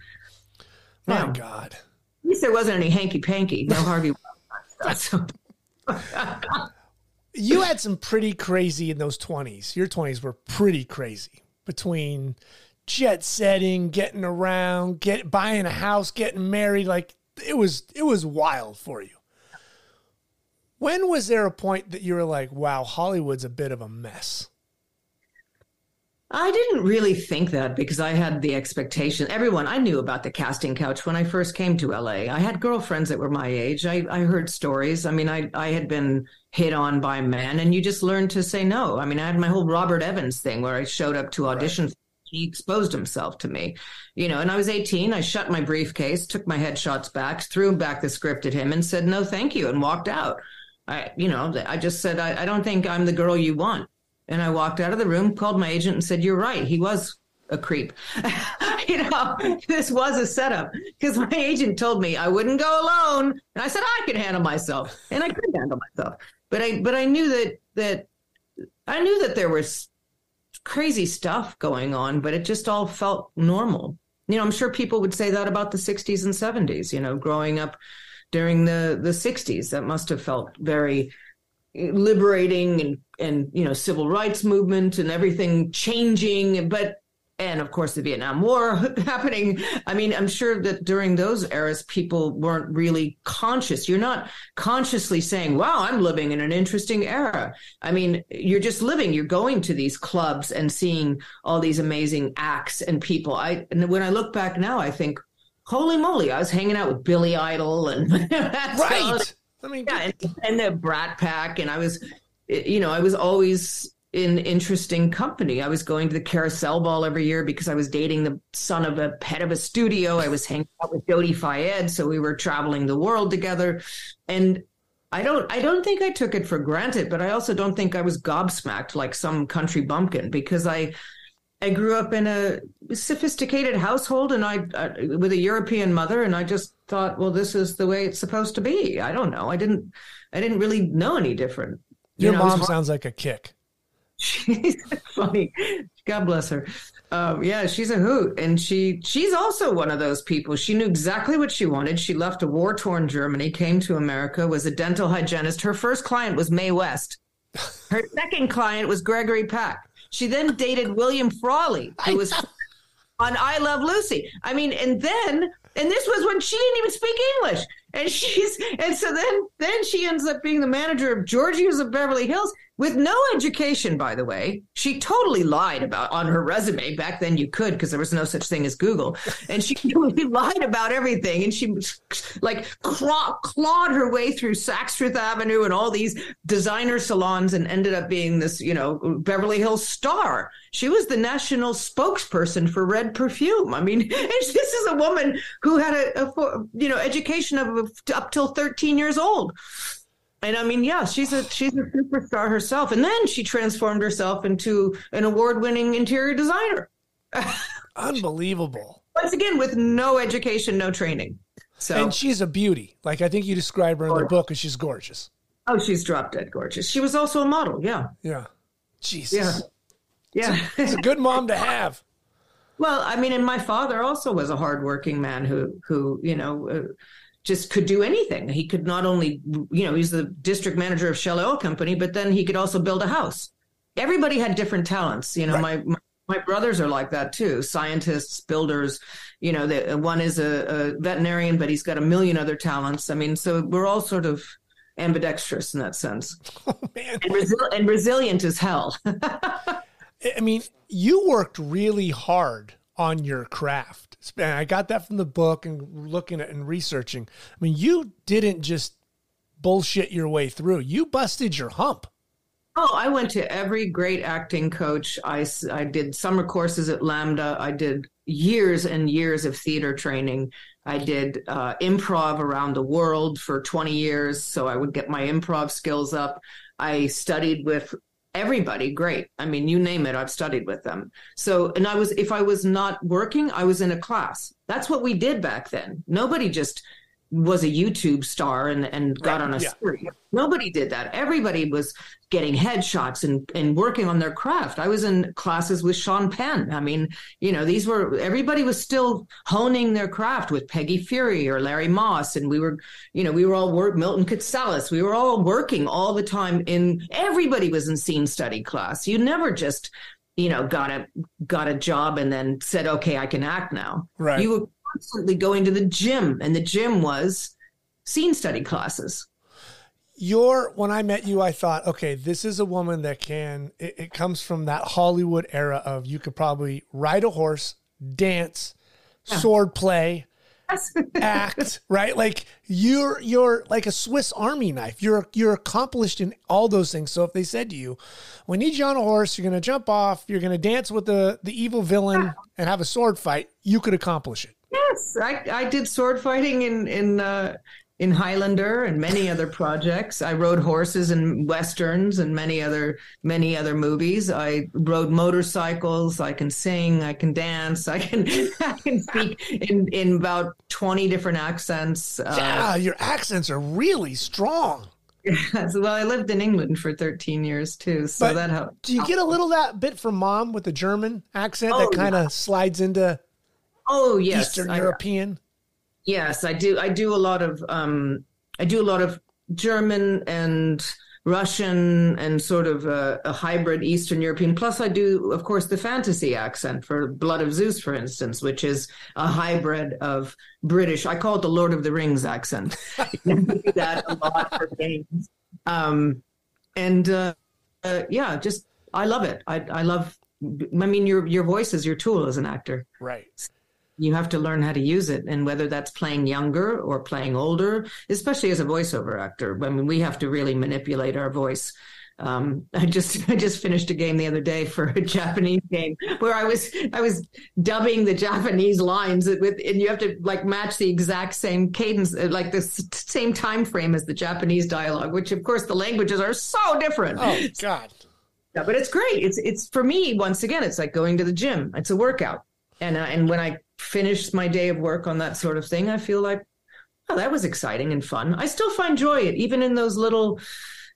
My now, God. At least there wasn't any hanky panky. No Harvey. you had some pretty crazy in those 20s. Your 20s were pretty crazy between jet setting, getting around, get buying a house, getting married. Like it was, it was wild for you. When was there a point that you were like, wow, Hollywood's a bit of a mess? I didn't really think that because I had the expectation. Everyone, I knew about the casting couch when I first came to LA. I had girlfriends that were my age. I, I heard stories. I mean, I, I had been hit on by men, and you just learn to say no. I mean, I had my whole Robert Evans thing where I showed up to audition. Right. He exposed himself to me, you know, and I was 18. I shut my briefcase, took my headshots back, threw back the script at him, and said, no, thank you, and walked out. I, you know, I just said, I, I don't think I'm the girl you want. And I walked out of the room, called my agent, and said, You're right. He was a creep. you know, this was a setup because my agent told me I wouldn't go alone, and I said I could handle myself, and I could handle myself. But I, but I knew that that I knew that there was crazy stuff going on, but it just all felt normal. You know, I'm sure people would say that about the 60s and 70s. You know, growing up during the the 60s that must have felt very liberating and and you know civil rights movement and everything changing but and of course the Vietnam War happening. I mean, I'm sure that during those eras, people weren't really conscious. You're not consciously saying, wow, I'm living in an interesting era. I mean, you're just living, you're going to these clubs and seeing all these amazing acts and people. I, and when I look back now, I think, holy moly, I was hanging out with Billy Idol and right. I mean, yeah, and, and, the Brat Pack, and I was, eh, you know, I was always in interesting company. I was going to the Carousel Ball every year because I was dating the son of a head of a studio. I was hanging out with Dodi Fayed, so we were traveling the world together, and. I don't I don't think I took it for granted, but I also don't think I was gobsmacked like some country bumpkin because I I grew up in a sophisticated household and I uh, with a European mother and I just thought well this is the way it's supposed to be. I don't know. I didn't I didn't really know any different. Your you know, mom sounds like a kick. She's funny. God bless her. Um, yeah, she's a hoot, and she she's also one of those people. She knew exactly what she wanted. She left a war torn Germany, came to America, was a dental hygienist. Her first client was Mae West. Her second client was Gregory Peck. She then dated William Frawley, who was on I Love Lucy. I mean, and then, and this was when she didn't even speak English. And she's, and so then, then she ends up being the manager of Giorgio's of Beverly Hills with no education, by the way. She totally lied about on her resume. Back then, you could because there was no such thing as Google, and she totally lied about everything. And she like claw, clawed her way through Saks Fifth Avenue and all these designer salons, and ended up being this, you know, Beverly Hills star. She was the national spokesperson for Red Perfume. I mean, this is a woman who had a, a you know education of up till 13 years old. And I mean, yeah, she's a she's a superstar herself. And then she transformed herself into an award-winning interior designer. Unbelievable. Once again, with no education, no training. So And she's a beauty. Like I think you describe her in the book as she's gorgeous. oh, she's drop dead gorgeous. She was also a model. Yeah, Yeah. Jesus. yeah, yeah. It's a good mom to have. Well, I mean, and my father also was a hardworking man who, who you know, uh, just could do anything. He could not only, you know, he's the district manager of Shell Oil Company, but then he could also build a house. Everybody had different talents. You know, my, my my brothers are like that too. Scientists, builders. You know, the, one is a, a veterinarian, but he's got a million other talents. I mean, so we're all sort of ambidextrous in that sense, Oh, and, resil- and resilient as hell. I mean, you worked really hard on your craft. I got that from the book and looking at and researching. I mean, you didn't just bullshit your way through. You busted your hump. Oh, I went to every great acting coach. I, I did summer courses at LAMDA. I did years and years of theater training. I did uh, improv around the world for 20 years. So I would get my improv skills up. I studied with everybody great. I mean, you name it, I've studied with them. So, and I was, if I was not working, I was in a class. That's what we did back then. Nobody just was a YouTube star and, and got Right, on a yeah. series. Nobody did that. Everybody was getting headshots and, and working on their craft. I was in classes with Sean Penn. I mean, you know, these were, everybody was still honing their craft with Peggy Feury or Larry Moss. And we were, you know, we were all work, Milton Katselas. We were all working all the time in, everybody was in scene study class. You never just, you know, got a, got a job and then said, okay, I can act now. Right. You were constantly going to the gym and the gym was scene study classes. Your when I met you, I thought, okay, this is a woman that can. It, it comes from that Hollywood era of you could probably ride a horse, dance, sword play, act, right? Like you're you're like a Swiss Army knife. You're you're accomplished in all those things. So if they said to you, "We need you on a horse. You're going to jump off. You're going to dance with the the evil villain and have a sword fight," you could accomplish it. Yes, I, I did sword fighting in in uh, in Highlander and many other projects. I rode horses in westerns and many other many other movies. I rode motorcycles. I can sing. I can dance. I can I can speak in in about twenty different accents. Uh, Yeah, your accents are really strong. so, well, I lived in England for thirteen years too, so But that helped. Do you get a little that bit from mom with the German accent that Oh, kind of slides into Oh yes, Eastern I- European? Yes, I do. I do a lot of um, I do a lot of German and Russian and sort of a, a hybrid Eastern European. Plus, I do, of course, the fantasy accent for Blood of Zeus, for instance, which is a hybrid of British. I call it the Lord of the Rings accent. I do that a lot for games. Um, and uh, uh, yeah, just I love it. I, I love. I mean, your your voice is your tool as an actor Right. You have to learn how to use it and whether that's playing younger or playing older especially as a voiceover actor i mean we have to really manipulate our voice um, I just I just finished a game the other day for a Japanese game where I was I was dubbing the Japanese lines with and you have to like match the exact same cadence uh, like the same time frame as the Japanese dialogue which of course the languages are so different Oh God. yeah, but it's great. It's it's for me once again. It's like going to the gym. It's a workout, and uh, and when I finish my day of work on that sort of thing, I feel like, oh, that was exciting and fun. I still find joy it even in those little,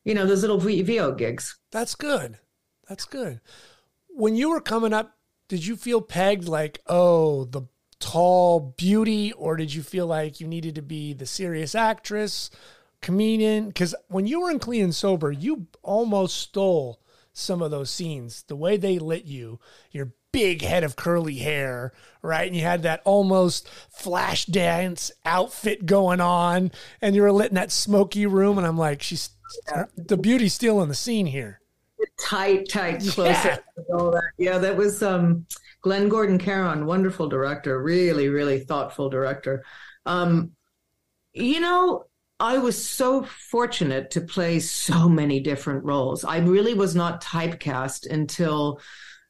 you know, those little VO gigs. That's good. That's good. When you were coming up, did you feel pegged like, oh, the tall beauty, or did you feel like you needed to be the serious actress, comedian? Because when you were in Clean and Sober, you almost stole some of those scenes. The way they lit you, your big head of curly hair, right? And you had that almost flash dance outfit going on, and you were lit in that smoky room. And I'm like, she's the beauty's stealing the scene here. Tight, tight, close Yeah. up, all that. Yeah, that was um, Glenn Gordon Caron, wonderful director, really, really thoughtful director. Um, you know, I was so fortunate to play so many different roles. I really was not typecast until,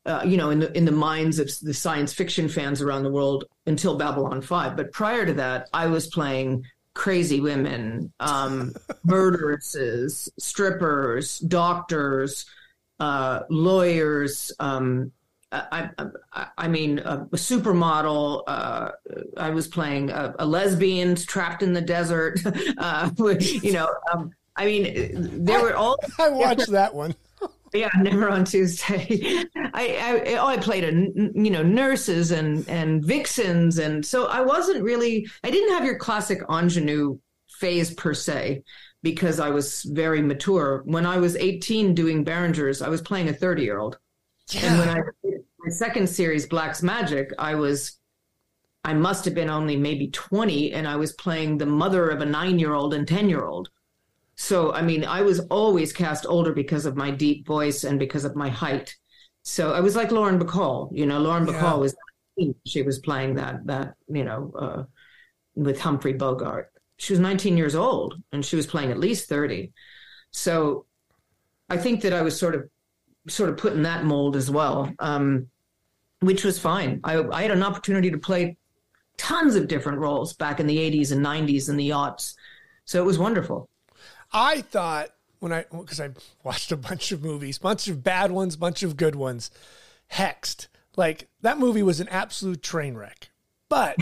uh, you know, in the in the minds of the science fiction fans around the world until Babylon Five. But prior to that, I was playing crazy women, um, murderesses, strippers, doctors, uh, lawyers. Um, I, I, I, mean, a, a supermodel. Uh, I was playing a, a, lesbian trapped in the desert. Uh, you know, um, I mean, there were all. I watched that one. Yeah, never on Tuesday. I, I oh, I played a you know nurses and and vixens, and so I wasn't really. I didn't have your classic ingenue phase per se because I was very mature. When I was 18 doing Berrenger's, I was playing a 30 year old. Yeah. And when I my second series, Blacke's Magic, I was I must have been only maybe 20, and I was playing the mother of a nine year old and 10 year old. So, I mean, I was always cast older because of my deep voice and because of my height. So I was like Lauren Bacall, you know, Lauren Bacall yeah. was, she was playing that, that, you know, uh, with Humphrey Bogart. She was 19 years old and she was playing at least 30. So I think that I was sort of, sort of put in that mold as well, um, which was fine. I, I had an opportunity to play tons of different roles back in the 80s and 90s and the yachts. So it was wonderful. I thought when I because I watched a bunch of movies, bunch of bad ones, bunch of good ones. Hexed, like that movie was an absolute train wreck, but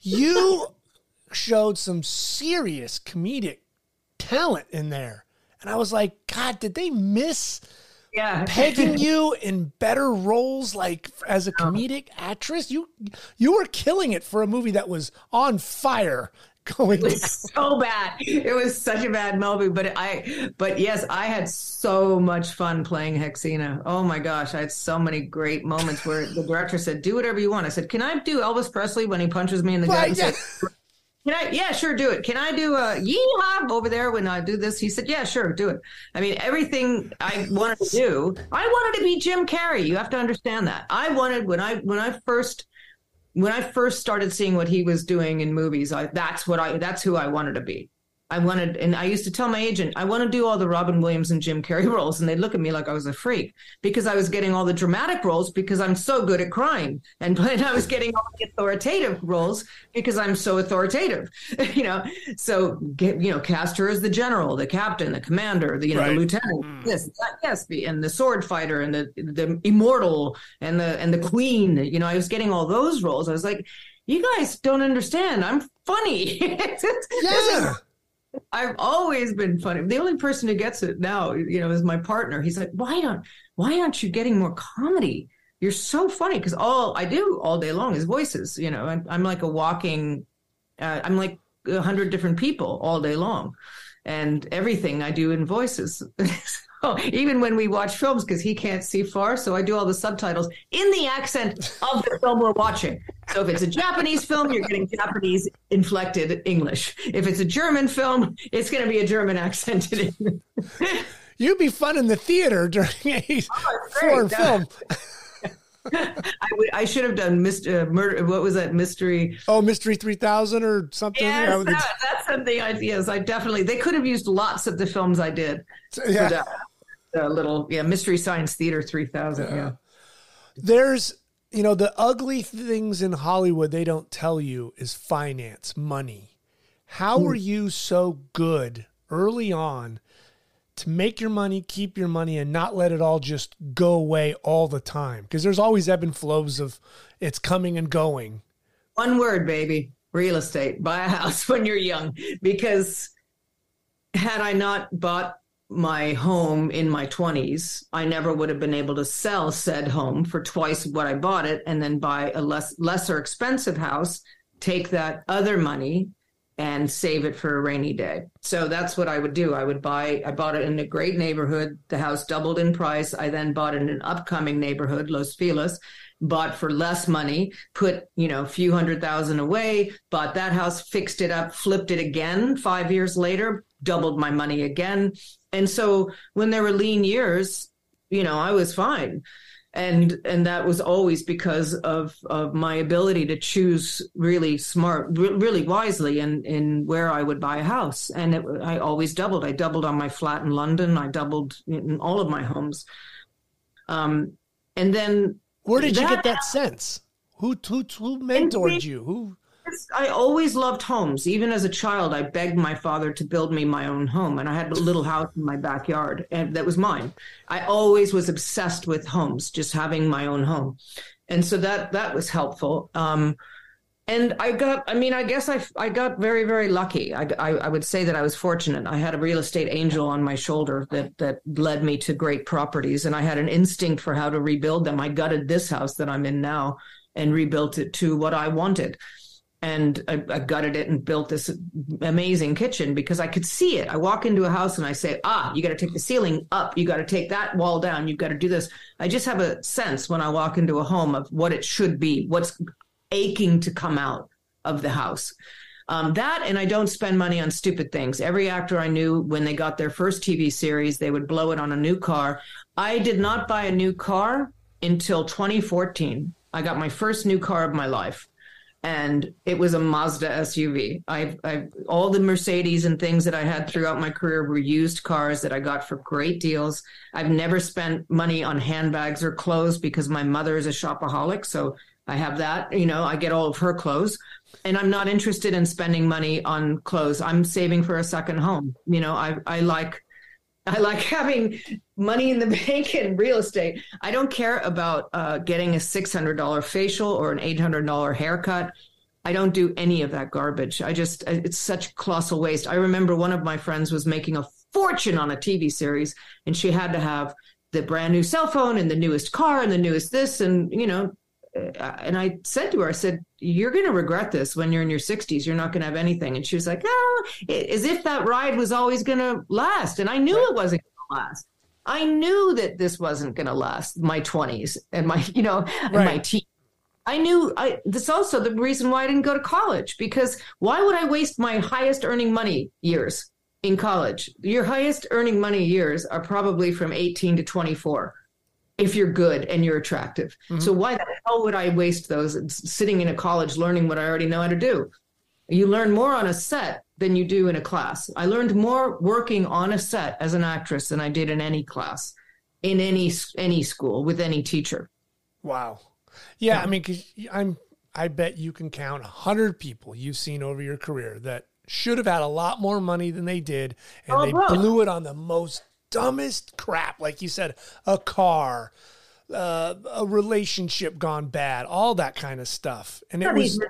you showed some serious comedic talent in there, and I was like, God, did they miss? Yeah. pegging you in better roles like as a uh-huh. comedic actress you you were killing it for a movie that was on fire going. It was so bad. It was such a bad movie, but I, but yes, I had so much fun playing Hexina. Oh my gosh, I had so many great moments where the director said, "Do whatever you want." I said, "Can I do Elvis Presley when he punches me in the gut?" Yeah. Can I? Yeah, sure, do it. Can I do a yeehaw over there when I do this? He said, Yeah, sure, do it. I mean, everything I wanted to do, I wanted to be Jim Carrey. You have to understand that. I wanted when I when I first when I first started seeing what he was doing in movies, I, that's what I that's who I wanted to be. I wanted, and I used to tell my agent, I want to do all the Robin Williams and Jim Carrey roles. And they'd look at me like I was a freak because I was getting all the dramatic roles because I'm so good at crying. And, and I was getting all the authoritative roles because I'm so authoritative, you know? So, get, you know, cast her as the general, the captain, the commander, the, you know, right. the lieutenant. Mm. Yes, yes. And the sword fighter and the, the immortal and the, and the queen, you know, I was getting all those roles. I was like, you guys don't understand. I'm funny. yeah. I've always been funny. The only person who gets it now, you know, is my partner. He's like, "Why don't why aren't you getting more comedy? You're so funny." Because all I do all day long is voices. You know, I'm, I'm like a walking. Uh, I'm like a hundred different people all day long, and everything I do in voices. Even when we watch films, because he can't see far, so I do all the subtitles in the accent of the film we're watching. So if it's a Japanese film, you're getting Japanese inflected English. If it's a German film, it's going to be a German accented You'd be fun in the theater during a oh, foreign film. I, would, I should have done Mr. Uh, murder. What was that mystery? Oh, Mystery Three Thousand or something. Yes, that, that's something. I, yes, I definitely. They could have used lots of the films I did. Yeah. The, little yeah Mystery Science Theater Three Thousand. Yeah. yeah. There's you know, the ugly things in Hollywood they don't tell you is finance, money. How hmm. were you so good early on to make your money, keep your money, and not let it all just go away all the time? Because there's always ebb and flows of it's coming and going. One word, baby real estate. Buy a house when you're young. Because had I not bought my home in my 20s, I never would have been able to sell said home for twice what I bought it and then buy a less lesser expensive house, take that other money and save it for a rainy day. So that's what I would do. I would buy I bought it in a great neighborhood. The house doubled in price. I then bought in an upcoming neighborhood, Los Feliz, bought for less money, put, you know, a few hundred thousand away, bought that house, fixed it up, flipped it again 5 years later, doubled my money again and so when there were lean years, you know, I was fine. And and that was always because of of my ability to choose really smart, really wisely, in in where I would buy a house. And it, I always doubled. I doubled on my flat in London. I doubled in all of my homes. Um, and then where did that, you get that sense? Who who who mentored you? Who I always loved homes. Even as a child, I begged my father to build me my own home, and I had a little house in my backyard, and that was mine. I always was obsessed with homes, just having my own home, and so that that was helpful. Um, and I got, I mean, I guess I, I got very, very lucky. I, I, I, would say that I was fortunate. I had a real estate angel on my shoulder that, that led me to great properties. And I had an instinct for how to rebuild them. I gutted this house that I'm in now and rebuilt it to what I wanted. And I, I gutted it and built this amazing kitchen because I could see it. I walk into a house and I say, ah, you got to take the ceiling up. You got to take that wall down. You've got to do this. I just have a sense when I walk into a home of what it should be, what's aching to come out of the house. Um, that and I don't spend money on stupid things. Every actor I knew, when they got their first TV series, they would blow it on a new car. I did not buy a new car until 2014. I got my first new car of my life, and it was a Mazda SUV. I've, I've all the Mercedes and things that I had throughout my career were used cars that I got for great deals. I've never spent money on handbags or clothes because my mother is a shopaholic, so I have that. You know, I get all of her clothes, and I'm not interested in spending money on clothes. I'm saving for a second home. You know, I I like I like having money in the bank and real estate. I don't care about uh, getting a six hundred dollar facial or an eight hundred dollar haircut. I don't do any of that garbage. I just it's such colossal waste. I remember one of my friends was making a fortune on a TV series, and she had to have the brand new cell phone and the newest car and the newest this and you know and I said to her, I said, "You're going to regret this when you're in your 60s. You're not going to have anything." And she was like, "Oh, as if that ride was always going to last." And I knew right. it wasn't going to last. I knew that this wasn't going to last. My 20s and my, you know, and right. my teens. I knew I, this also the reason why I didn't go to college because why would I waste my highest earning money years in college? Your highest earning money years are probably from 18 to 24 if you're good and you're attractive. Mm-hmm. So why the hell would I waste those sitting in a college learning what I already know how to do? You learn more on a set than you do in a class. I learned more working on a set as an actress than I did in any class, in any any school with any teacher. Wow. Yeah, yeah. I mean, cause I'm. I bet you can count a hundred people you've seen over your career that should have had a lot more money than they did, and oh, they blew it on the most dumbest crap, like you said, a car, uh, a relationship gone bad, all that kind of stuff. And it was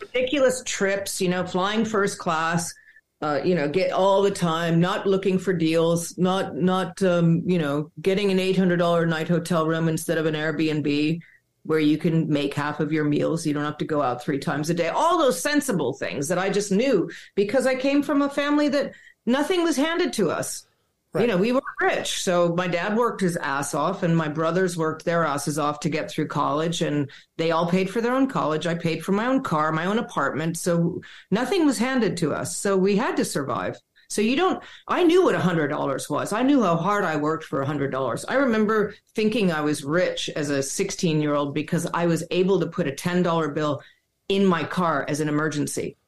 ridiculous trips, you know, flying first class. Uh, you know, get all the time, not looking for deals, not not um, you know, getting an eight hundred dollar night hotel room instead of an Airbnb where you can make half of your meals. You don't have to go out three times a day. All those sensible things that I just knew because I came from a family that nothing was handed to us. Right. You know, we were rich. So my dad worked his ass off and my brothers worked their asses off to get through college and they all paid for their own college. I paid for my own car, my own apartment. So nothing was handed to us. So we had to survive. So you don't, I knew what a hundred dollars was. I knew how hard I worked for a hundred dollars. I remember thinking I was rich as a 16 year old because I was able to put a $10 bill in my car as an emergency.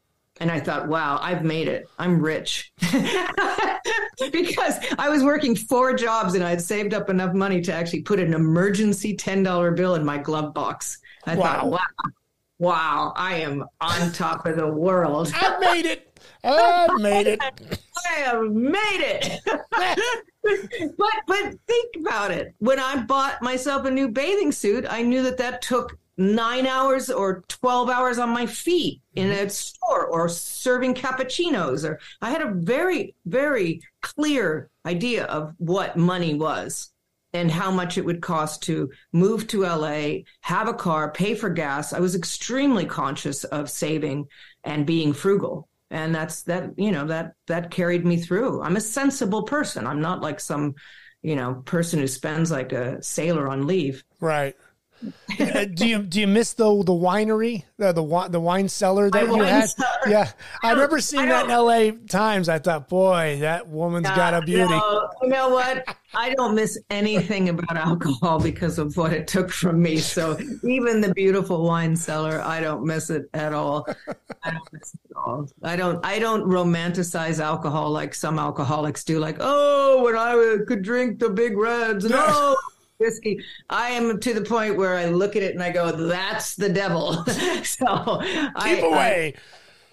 And I thought, wow, I've made it. I'm rich. because I was working four jobs and I had saved up enough money to actually put an emergency $10 bill in my glove box. I wow. thought, wow, wow, I am on top of the world. I made it. I made it. I have made it. but but think about it. When I bought myself a new bathing suit, I knew that that took nine hours or 12 hours on my feet in mm-hmm. a store or serving cappuccinos or i had a very very clear idea of what money was and how much it would cost to move to la have a car pay for gas. I was extremely conscious of saving and being frugal. And that's that you know that that carried me through. I'm a sensible person. I'm not like some you know person who spends like a sailor on leave. Right do you do you miss the the winery the the, the wine cellar that you had? Cellar. Yeah, I, I remember seeing that in L.A. Times. I thought, boy, that woman's uh, got a beauty. No, you know what? I don't miss anything about alcohol because of what it took from me. So even the beautiful wine cellar, I don't miss it at all. I don't miss it at all. I don't. I don't romanticize alcohol like some alcoholics do. Like, oh, when I could drink the big reds. No whiskey. I am to the point where I look at it and I go, "That's the devil." so keep I, away. I,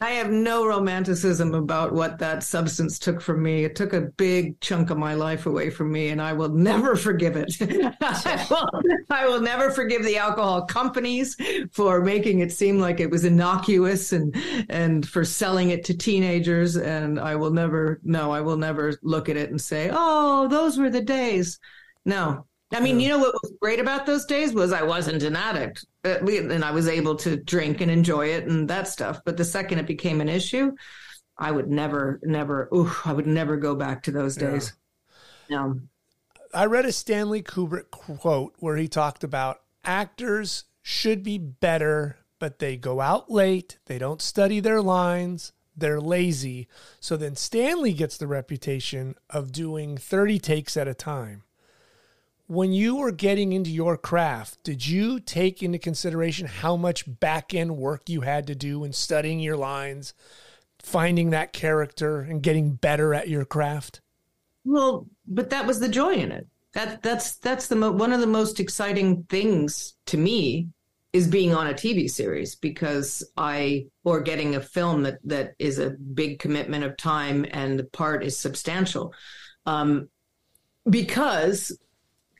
I have no romanticism about what that substance took from me. It took a big chunk of my life away from me, and I will never forgive it. I, will, I, will, never forgive the alcohol companies for making it seem like it was innocuous and and for selling it to teenagers. And I will never, no, I will never look at it and say, "Oh, those were the days." No, I mean, you know what was great about those days was I wasn't an addict, uh, and I was able to drink and enjoy it and that stuff. But the second it became an issue, I would never, never, ooh, I would never go back to those days. Yeah. No. I read a Stanley Kubrick quote where he talked about actors should be better, but they go out late, they don't study their lines, they're lazy. So then Stanley gets the reputation of doing 30 takes at a time when you were getting into your craft, did you take into consideration how much back end work you had to do in studying your lines, finding that character, and getting better at your craft? Well, but that was the joy in it. That that's that's the mo- one of the most exciting things to me is being on a TV series because I or getting a film that that is a big commitment of time and the part is substantial. Um, because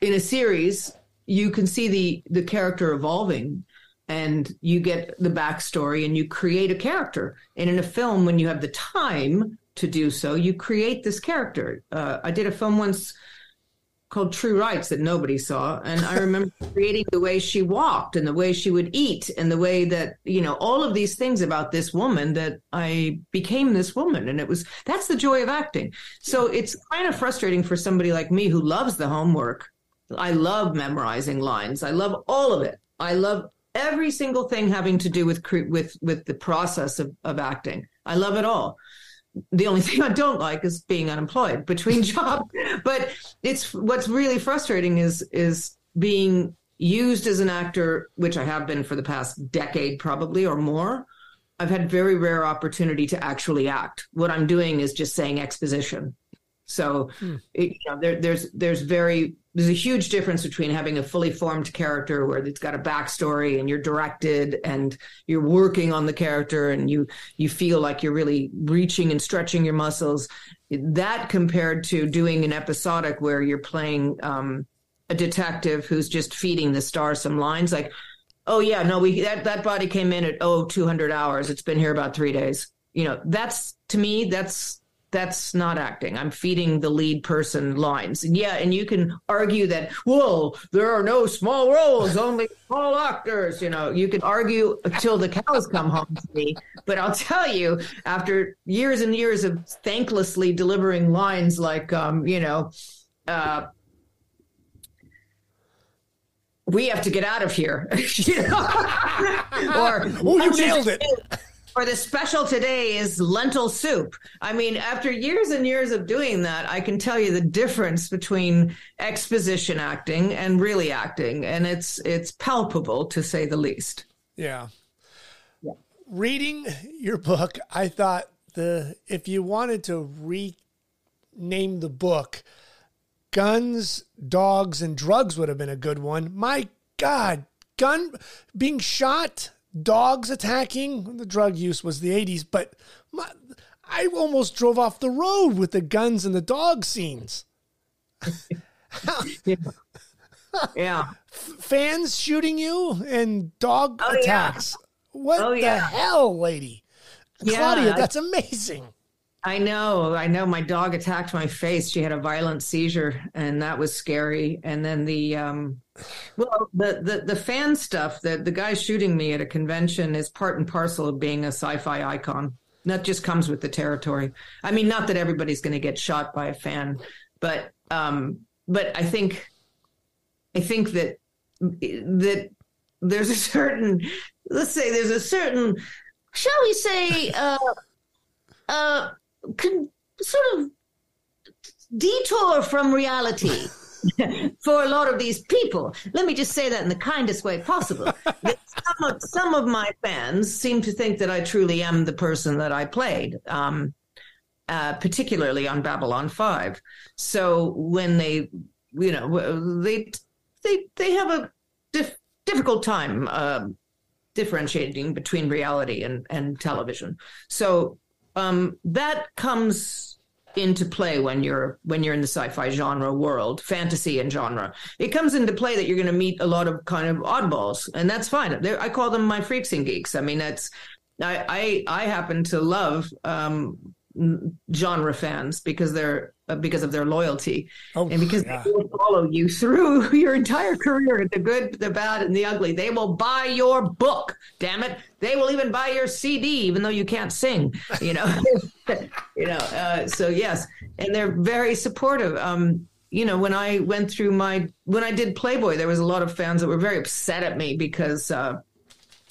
in a series, you can see the the character evolving and you get the backstory and you create a character. And in a film, when you have the time to do so, you create this character. Uh, I did a film once called True Rights that nobody saw. And I remember creating the way she walked and the way she would eat and the way that, you know, all of these things about this woman that I became this woman. And it was, that's the joy of acting. So it's kind of frustrating for somebody like me who loves the homework I love memorizing lines. I love all of it. I love every single thing having to do with with with the process of, of acting. I love it all. The only thing I don't like is being unemployed between jobs. but it's what's really frustrating is is being used as an actor, which I have been for the past decade probably or more. I've had very rare opportunity to actually act. What I'm doing is just saying exposition. So, hmm. it, you know, there, there's there's very there's a huge difference between having a fully formed character where it's got a backstory and you're directed and you're working on the character and you you feel like you're really reaching and stretching your muscles. That compared to doing an episodic where you're playing um, a detective who's just feeding the star some lines like, "Oh yeah, no, we that that body came in at oh 200 hours. It's been here about three days." You know, that's to me that's that's not acting. I'm feeding the lead person lines. Yeah, and you can argue that, well, there are no small roles, only small actors. You know, you can argue until the cows come home to me. But I'll tell you, after years and years of thanklessly delivering lines like, um, you know, uh, we have to get out of here. you know? or oh, you nailed it or the special today is lentil soup. I mean, after years and years of doing that, I can tell you the difference between exposition acting and really acting, and it's it's palpable to say the least. Yeah. yeah. Reading your book, I thought the if you wanted to rename the book, guns, dogs, and drugs would have been a good one. My God, gun being shot dogs attacking. The drug use was the 80s, but my, I almost drove off the road with the guns and the dog scenes. yeah. yeah. Fans shooting you and dog oh, attacks. Yeah. What oh, the yeah. hell, lady? Claudia, that's amazing. I know, I know. My dog attacked my face. She had a violent seizure, and that was scary. And then the, um, well, the the the fan stuff. that the guy shooting me at a convention is part and parcel of being a sci-fi icon. That just comes with the territory. I mean, not that everybody's going to get shot by a fan, but um, but I think, I think that that there's a certain, let's say, there's a certain, shall we say, uh, uh can sort of detour from reality for a lot of these people. Let me just say that in the kindest way possible. some, of, some of my fans seem to think that I truly am the person that I played. Um, uh, particularly on Babylon 5. So when they, you know, they they they have a dif- difficult time um, differentiating between reality and and television. So um, that comes into play when you're when you're in the sci-fi genre world, fantasy and genre. It comes into play that you're going to meet a lot of kind of oddballs, and that's fine. They're, I call them my freaks and geeks. I mean, that's I I, I happen to love um, genre fans because they're because of their loyalty. Oh, and because yeah. they will follow you through your entire career the good the bad and the ugly. They will buy your book damn it. They will even buy your cd even though you can't sing you know? You know uh, so yes. And they're very supportive. Um you know when i went through my when i did playboy there was a lot of fans that were very upset at me because uh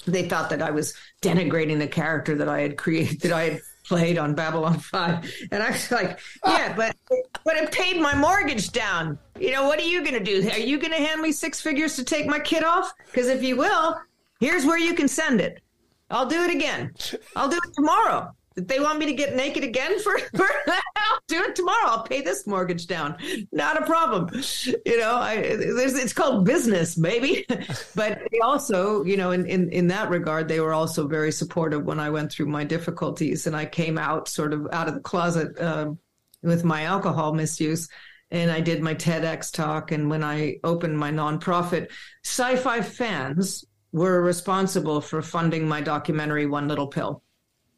they thought that I was denigrating the character that I had created, that I had played on Babylon 5. And I was like, yeah, but but it paid my mortgage down. You know, what are you going to do? Are you going to hand me six figures to take my kid off? Because if you will, here's where you can send it. I'll do it again. I'll do it tomorrow. They want me to get naked again for, for I'll do it tomorrow. I'll pay this mortgage down. Not a problem. You know, I, it's called business, maybe. but they also, you know, in, in, in that regard, they were also very supportive when I went through my difficulties and I came out sort of out of the closet uh, with my alcohol misuse and I did my TEDx talk. And when I opened my nonprofit, sci fi fans were responsible for funding my documentary, One Little Pill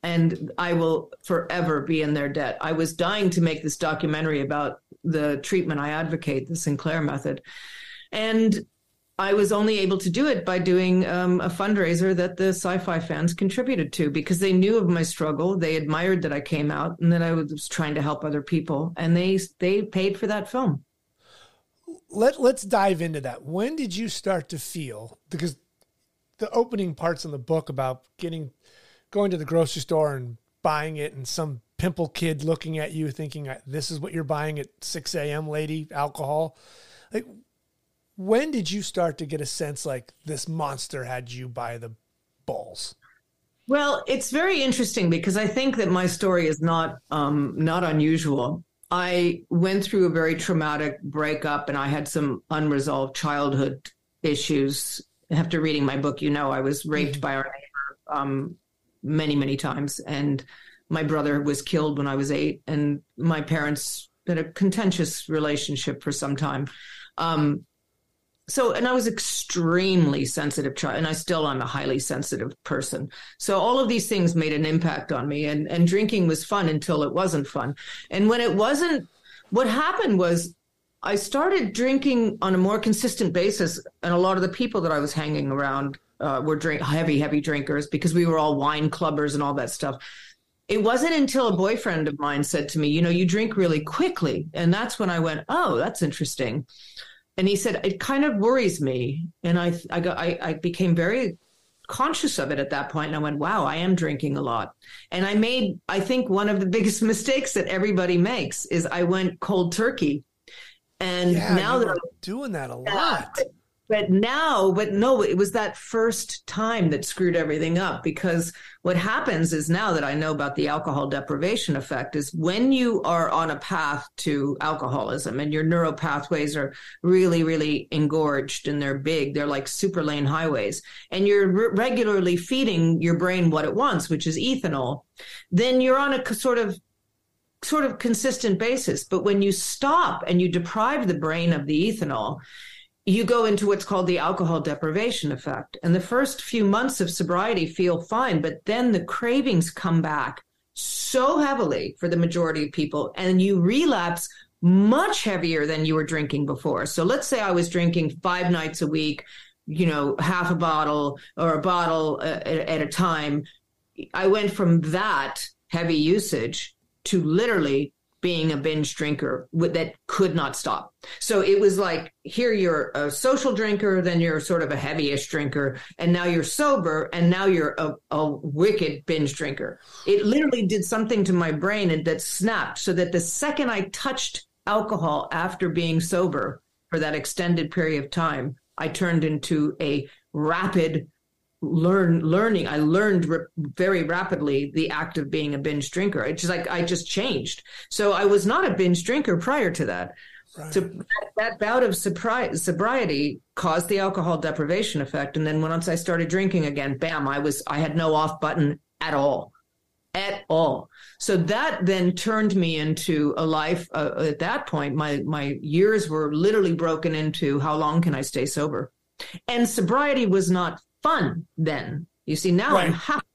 and I will forever be in their debt. I was dying to make this documentary about the treatment I advocate, the Sinclair method. And I was only able to do it by doing um, a fundraiser that the sci fi fans contributed to because they knew of my struggle. They admired that I came out and that I was trying to help other people. And they, they paid for that film. Let, let's dive into that. When did you start to feel, because the opening parts in the book about getting going to the grocery store and buying it and some pimple kid looking at you thinking this is what you're buying at 6 a.m lady alcohol. Like when did you start to get a sense like this monster had you by the balls? Well it's very interesting because i think that my story is not um, not unusual. I went through a very traumatic breakup and i had some unresolved childhood issues. After reading my book you know i was raped mm-hmm. by our neighbor um, many, many times. And my brother was killed when I was eight, and my parents had a contentious relationship for some time. Um, so, and I was extremely sensitive child, and I still am a highly sensitive person. So, all of these things made an impact on me, and and drinking was fun until it wasn't fun. And when it wasn't, what happened was I started drinking on a more consistent basis, and a lot of the people that I was hanging around uh, were drink heavy, heavy drinkers because we were all wine clubbers and all that stuff. It wasn't until a boyfriend of mine said to me, "You know, you drink really quickly," and that's when I went, "Oh, that's interesting." And he said, "It kind of worries me," and I, I got, I, I became very conscious of it at that point and I went, wow, I am drinking a lot. And I made, I think one of the biggest mistakes that everybody makes is I went cold turkey. And yeah, now that I'm doing that a lot but now but no it was that first time that screwed everything up because what happens is now that i know about the alcohol deprivation effect is when you are on a path to alcoholism and your neural pathways are really really engorged and they're big they're like super lane highways and you're re- regularly feeding your brain what it wants which is ethanol then you're on a sort of sort of consistent basis. But when you stop and you deprive the brain of the ethanol you go into what's called the alcohol deprivation effect. And the first few months of sobriety feel fine, but then the cravings come back so heavily for the majority of people, and you relapse much heavier than you were drinking before. So let's say I was drinking five nights a week, you know, half a bottle or a bottle uh, at, at a time. I went from that heavy usage to literally being a binge drinker that could not stop. So it was like here you're a social drinker, then you're sort of a heavyish drinker, and now you're sober, and now you're a, a wicked binge drinker. It literally did something to my brain and that snapped so that the second I touched alcohol after being sober for that extended period of time, I turned into a rapid learn learning i learned re- very rapidly the act of being a binge drinker it's just like i just changed so i was not a binge drinker prior to that Right. So that, that bout of sobri- sobriety caused the alcohol deprivation effect, and then once I started drinking again, bam! I was I had no off button at all, at all. So that then turned me into a life. Uh, at that point, my my years were literally broken into how long can I stay sober, and sobriety was not fun then. You see, now right. I'm happy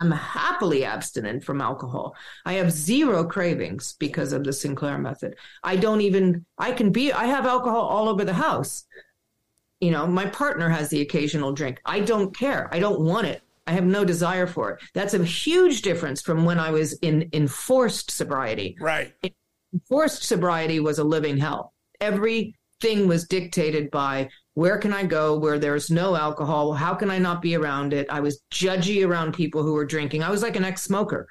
I'm happily abstinent from alcohol. I have zero cravings because of the Sinclair method. I don't even, I can be, I have alcohol all over the house. You know, my partner has the occasional drink. I don't care. I don't want it. I have no desire for it. That's a huge difference from when I was in enforced sobriety. Right. Enforced sobriety was a living hell. Everything was dictated by where can I go where there's no alcohol? How can I not be around it? I was judgy around people who were drinking. I was like an ex smoker.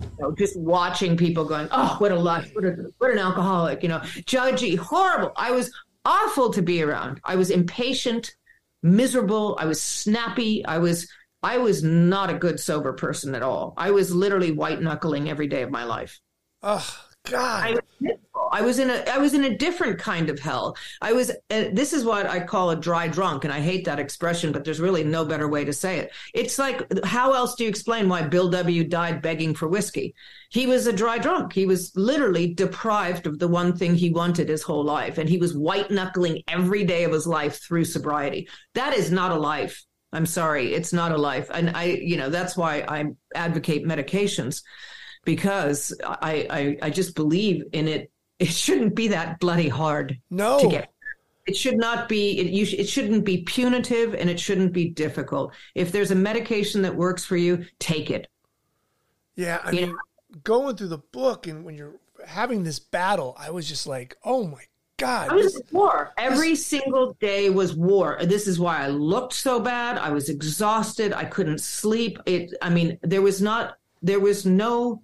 You know, just watching people going, oh, what a life, what, a, what an alcoholic, you know, judgy, horrible. I was awful to be around. I was impatient, miserable. I was snappy. I was, I was not a good sober person at all. I was literally white knuckling every day of my life. Oh, God. I was, I was in a I was in a different kind of hell. I was uh, this is what I call a dry drunk and I hate that expression but there's really no better way to say it. It's like how else do you explain why Bill W died begging for whiskey? He was a dry drunk. He was literally deprived of the one thing he wanted his whole life and he was white knuckling every day of his life through sobriety. That is not a life. I'm sorry, it's not a life. And I you know that's why I advocate medications because I, I, I just believe in it. It shouldn't be that bloody hard. No. To get. It should not be. It, you, it shouldn't be punitive, and it shouldn't be difficult. If there's a medication that works for you, take it. Yeah, I you mean, know? going through the book and when you're having this battle, I was just like, oh my God. I was this, war. Every this, single day was war. This is why I looked so bad. I was exhausted. I couldn't sleep. It I mean, there was not there was no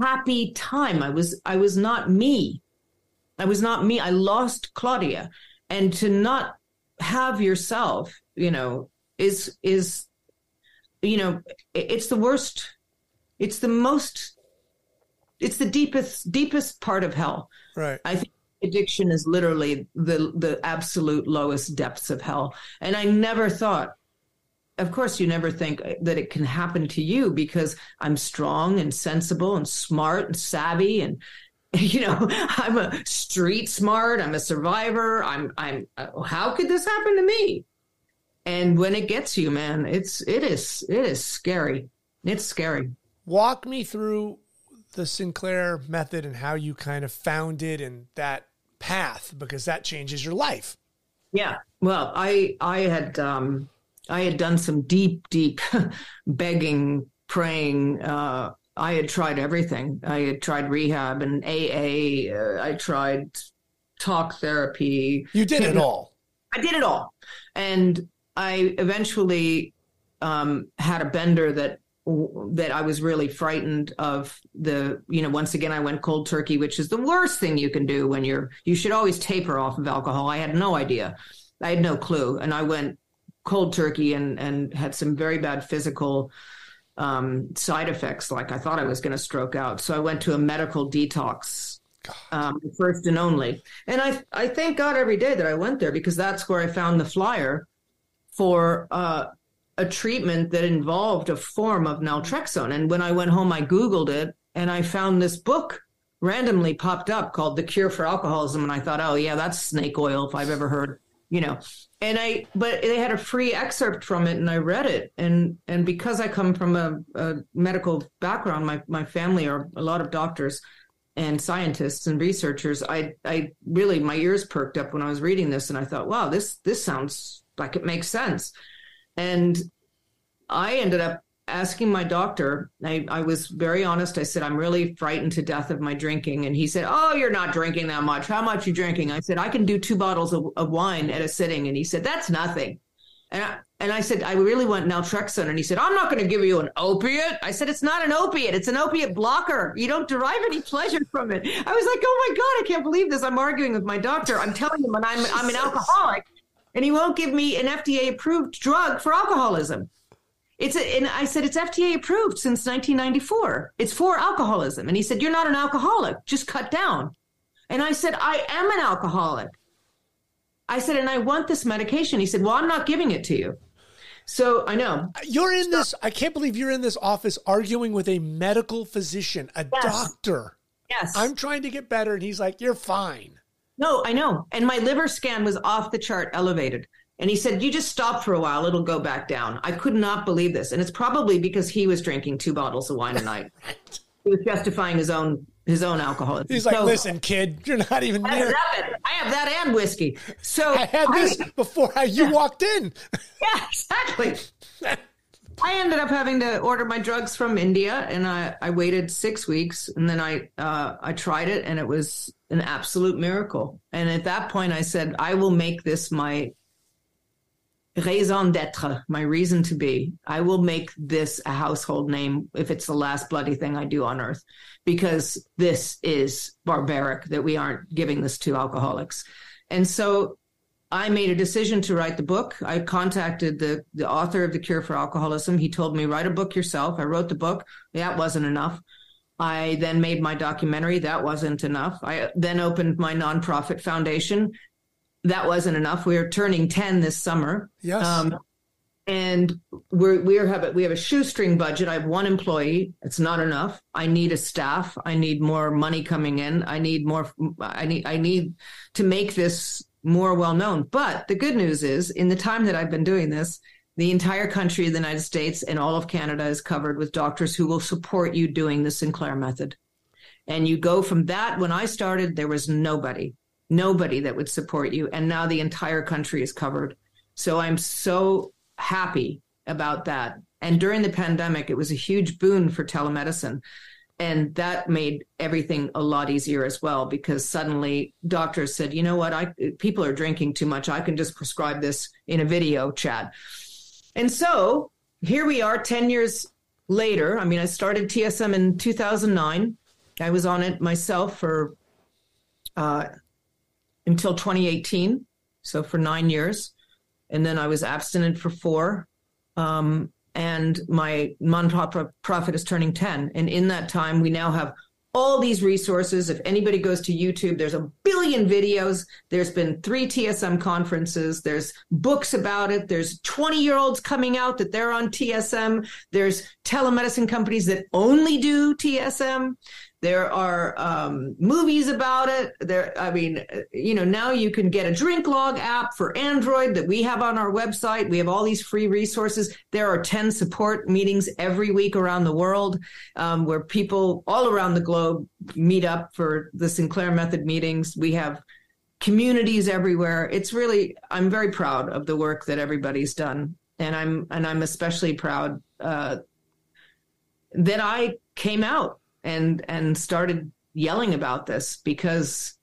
happy time. I was I was not me. I was not me. I lost Claudia. And to not have yourself, you know, is is you know, it's the worst it's the most it's the deepest deepest part of hell. Right. I think addiction is literally the the absolute lowest depths of hell. And I never thought of course you never think that it can happen to you because I'm strong and sensible and smart and savvy and you know I'm a street smart I'm a survivor I'm I'm uh, how could this happen to me? And when it gets you man it's it is it is scary. It's scary. Walk me through the Sinclair method and how you kind of found it and that path because that changes your life. Yeah. Well I I had um I had done some deep, deep begging, praying. Uh, I had tried everything. I had tried rehab and AA. Uh, I tried talk therapy. You did it all. I did it all, and I eventually um, had a bender that that I was really frightened of the, you know, once again, I went cold turkey, which is the worst thing you can do when you're, you should always taper off of alcohol. I had no idea. I had no clue. And I went cold turkey and and had some very bad physical um, side effects. Like I thought I was going to stroke out, so I went to a medical detox. Um, first and only, and I I thank God every day that I went there because that's where I found the flyer for uh, a treatment that involved a form of naltrexone. And when I went home, I Googled it and I found this book randomly popped up called The Cure for Alcoholism. And I thought, oh, yeah, that's snake oil if I've ever heard you know. And i but they had a free excerpt from it and i read it. And and because i come from a, a, medical background my my family are a lot of doctors and scientists and researchers. I i really my ears perked up when i was reading this and i thought wow this this sounds like it makes sense. And i ended up asking my doctor, I, I, was very honest. I said, I'm really frightened to death of my drinking. And he said, Oh, you're not drinking that much. How much you drinking? I said, I can do two bottles of, of wine at a sitting. And he said, That's nothing. And I, and I said, I really want naltrexone. And he said, I'm not going to give you an opiate. I said, it's not an opiate. It's an opiate blocker. You don't derive any pleasure from it. I was like, oh my God, I can't believe this. I'm arguing with my doctor. I'm telling him and I'm, I'm an alcoholic and he won't give me an FDA approved drug for alcoholism. It's a, and I said it's FDA approved since 1994. It's for alcoholism. And he said, "You're not an alcoholic. Just cut down." And I said, I am an alcoholic. I said, and I want this medication. He said, Well, I'm not giving it to you. So I know. You're in this, I can't believe you're in this office arguing with a medical physician, a yes. doctor. Yes. I'm trying to get better. And he's like, You're fine. No, I know. And my liver scan was off the chart elevated. And he said, You just stop for a while, it'll go back down. I could not believe this. And it's probably because he was drinking two bottles of wine a night. He was justifying his own his own alcohol. He's so, like, listen, kid, you're not even I near. Have I have that and whiskey. So I had this I, before I, you yeah. walked in. Yeah, exactly. I ended up having to order my drugs from India, and I, I waited six weeks, and then I uh, I tried it, and it was an absolute miracle. And at that point, I said, I will make this my raison d'être, my reason to be. I will make this a household name if it's the last bloody thing I do on earth, because this is barbaric that we aren't giving this to alcoholics. And so I made a decision to write the book. I contacted the, the author of The Cure for Alcoholism. He told me, write a book yourself. I wrote the book. That wasn't enough. I then made my documentary. That wasn't enough. I then opened my nonprofit foundation. That wasn't enough. We are turning 10 this summer. Yes. Um, and we're we are have a, we have a shoestring budget. I have one employee. It's not enough. I need a staff. I need more money coming in. I need more. I need I need to make this more well known. But the good news is, in the time that I've been doing this, the entire country of the United States and all of Canada is covered with doctors who will support you doing the Sinclair method. And you go from that. When I started, there was nobody, nobody that would support you. And now the entire country is covered. So I'm so happy about that. And during the pandemic, it was a huge boon for telemedicine and that made everything a lot easier as well because suddenly doctors said you know what i people are drinking too much i can just prescribe this in a video chat and so here we are 10 years later i mean i started tsm in 2009 i was on it myself for uh, until 2018 so for nine years and then i was abstinent for four um, and my nonprofit is turning 10. And in that time, we now have all these resources. If anybody goes to YouTube, there's a billion videos. There's been three TSM conferences. There's books about it. There's 20 year olds coming out that they're on TSM. There's telemedicine companies that only do TSM. There are um, movies about it. There, I mean, you know, now you can get a drink log app for Android that we have on our website. We have all these free resources. There are 10 support meetings every week around the world um, where people all around the globe meet up for the Sinclair Method meetings. We have communities everywhere. It's really, I'm very proud of the work that everybody's done. And I'm, and I'm especially proud uh, that I came out and and started yelling about this because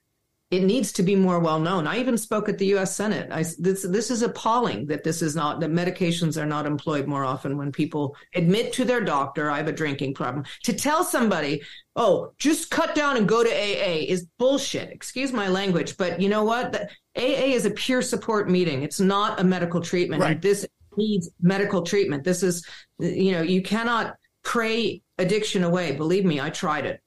it needs to be more well known. I even spoke at the U.S. Senate. I, this this is appalling that this is not that medications are not employed more often when people admit to their doctor, "I have a drinking problem." To tell somebody, "Oh, just cut down and go to AA," is bullshit. Excuse my language, but you know what? The, AA is a peer support meeting. It's not a medical treatment. Right. This needs medical treatment. This is, you know, you cannot pray addiction away. Believe me, I tried it.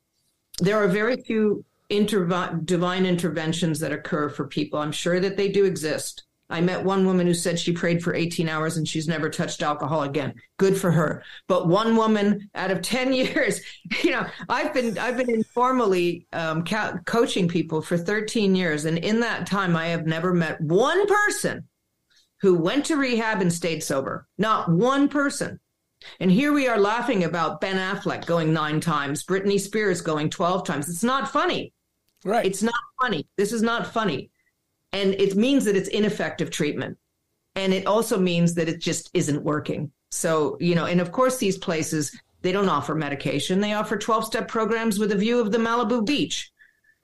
There are very few interv- divine interventions that occur for people. I'm sure that they do exist. I met one woman who said she prayed for 18 hours and she's never touched alcohol again. Good for her. But one woman out of 10 years, you know, I've been I've been informally um, coaching people for 13 years, and in that time, I have never met one person who went to rehab and stayed sober. Not one person. And here we are laughing about Ben Affleck going nine times, Britney Spears going 12 times. It's not funny. Right. It's not funny. This is not funny. And it means that it's ineffective treatment. And it also means that it just isn't working. So, you know, and of course, these places, they don't offer medication. They offer 12 step programs with a view of the Malibu beach,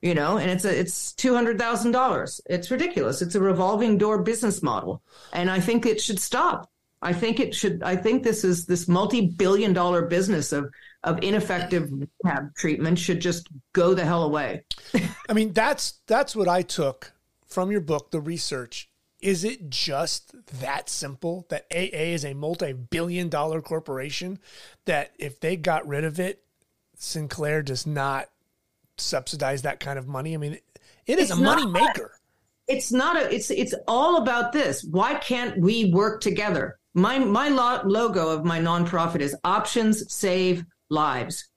you know, and it's a, it's $200,000. It's ridiculous. It's a revolving door business model. And I think it should stop. I think it should. I think this is this multi-billion-dollar business of of ineffective rehab treatment should just go the hell away. I mean, that's that's what I took from your book, the research. Is it just that simple that AA is a multi-billion-dollar corporation that if they got rid of it, Sinclair does not subsidize that kind of money? I mean, It is It's a money maker. it's not a it's it's all about this why can't we work together my my lo- logo of my nonprofit is options save lives.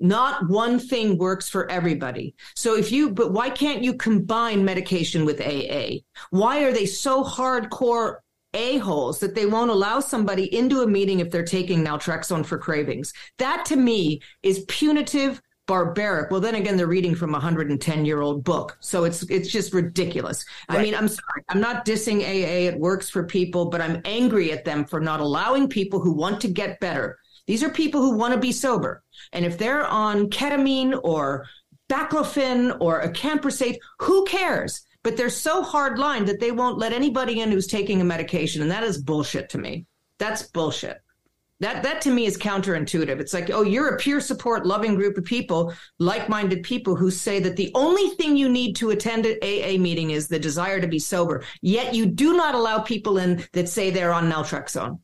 Not one thing works for everybody. So if you but why can't you combine medication with aa why are they so hardcore a-holes that they won't allow somebody into a meeting if they're taking naltrexone for cravings? That to me is punitive barbaric. Well, then again, they're reading from a 110 year old book. So it's, it's just ridiculous. I mean, I'm sorry. I'm not dissing AA. It works for people, but I'm angry at them for not allowing people who want to get better. These are people who want to be sober. And if they're on ketamine or baclofen or a acamprosate, who cares? But they're so hard lined that they won't let anybody in who's taking a medication. And that is bullshit to me. That's bullshit. That that to me is counterintuitive. It's like, oh, you're a peer support, loving group of people, like-minded people who say that the only thing you need to attend an AA meeting is the desire to be sober. Yet you do not allow people in that say they're on naltrexone.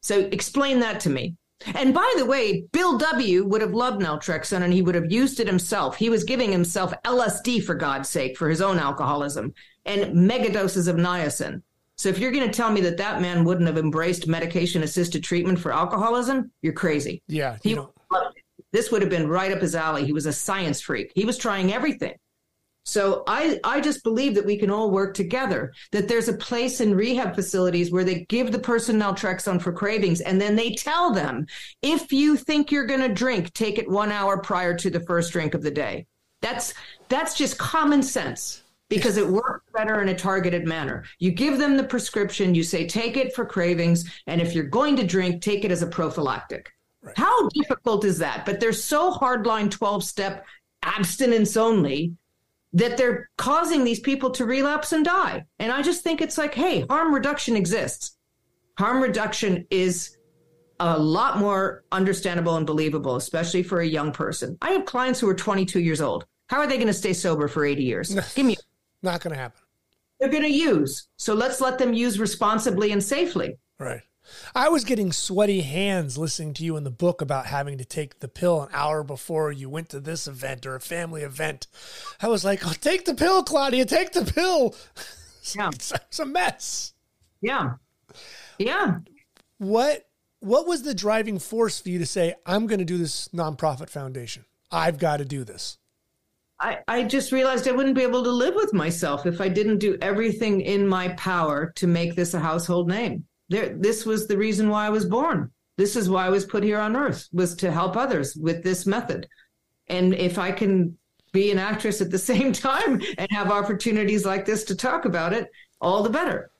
So explain that to me. And by the way, Bill W. would have loved naltrexone and he would have used it himself. He was giving himself LSD for God's sake for his own alcoholism and megadoses of niacin. So if you're going to tell me that that man wouldn't have embraced medication assisted treatment for alcoholism, you're crazy. Yeah, He you loved it. This would have been right up his alley. He was a science freak. He was trying everything. So I, I just believe that we can all work together, that there's a place in rehab facilities where they give the person naltrexone for cravings and then they tell them, if you think you're going to drink, take it one hour prior to the first drink of the day. That's, that's just common sense because it works better in a targeted manner. You give them the prescription, you say, take it for cravings. And if you're going to drink, take it as a prophylactic. How difficult is that? But they're so hardline 12 step abstinence only that they're causing these people to relapse and die. And I just think it's like, hey, harm reduction exists. Harm reduction is a lot more understandable and believable, especially for a young person. I have clients who are 22 years old. How are they going to stay sober for 80 years? Give me, Not going to happen. they're going to use. So let's let them use responsibly and safely. Right. I was getting sweaty hands listening to you in the book about having to take the pill an hour before you went to this event or a family event. I was like, oh, take the pill, Claudia, take the pill. Yeah. It's, it's a mess. Yeah. Yeah. What what was the driving force for you to say, I'm going to do this nonprofit foundation? I've got to do this. I, I just realized I wouldn't be able to live with myself if I didn't do everything in my power to make this a household name. There, this was the reason why I was born. This is why I was put here on earth, was to help others with this method. And if I can be an actress at the same time and have opportunities like this to talk about it, all the better.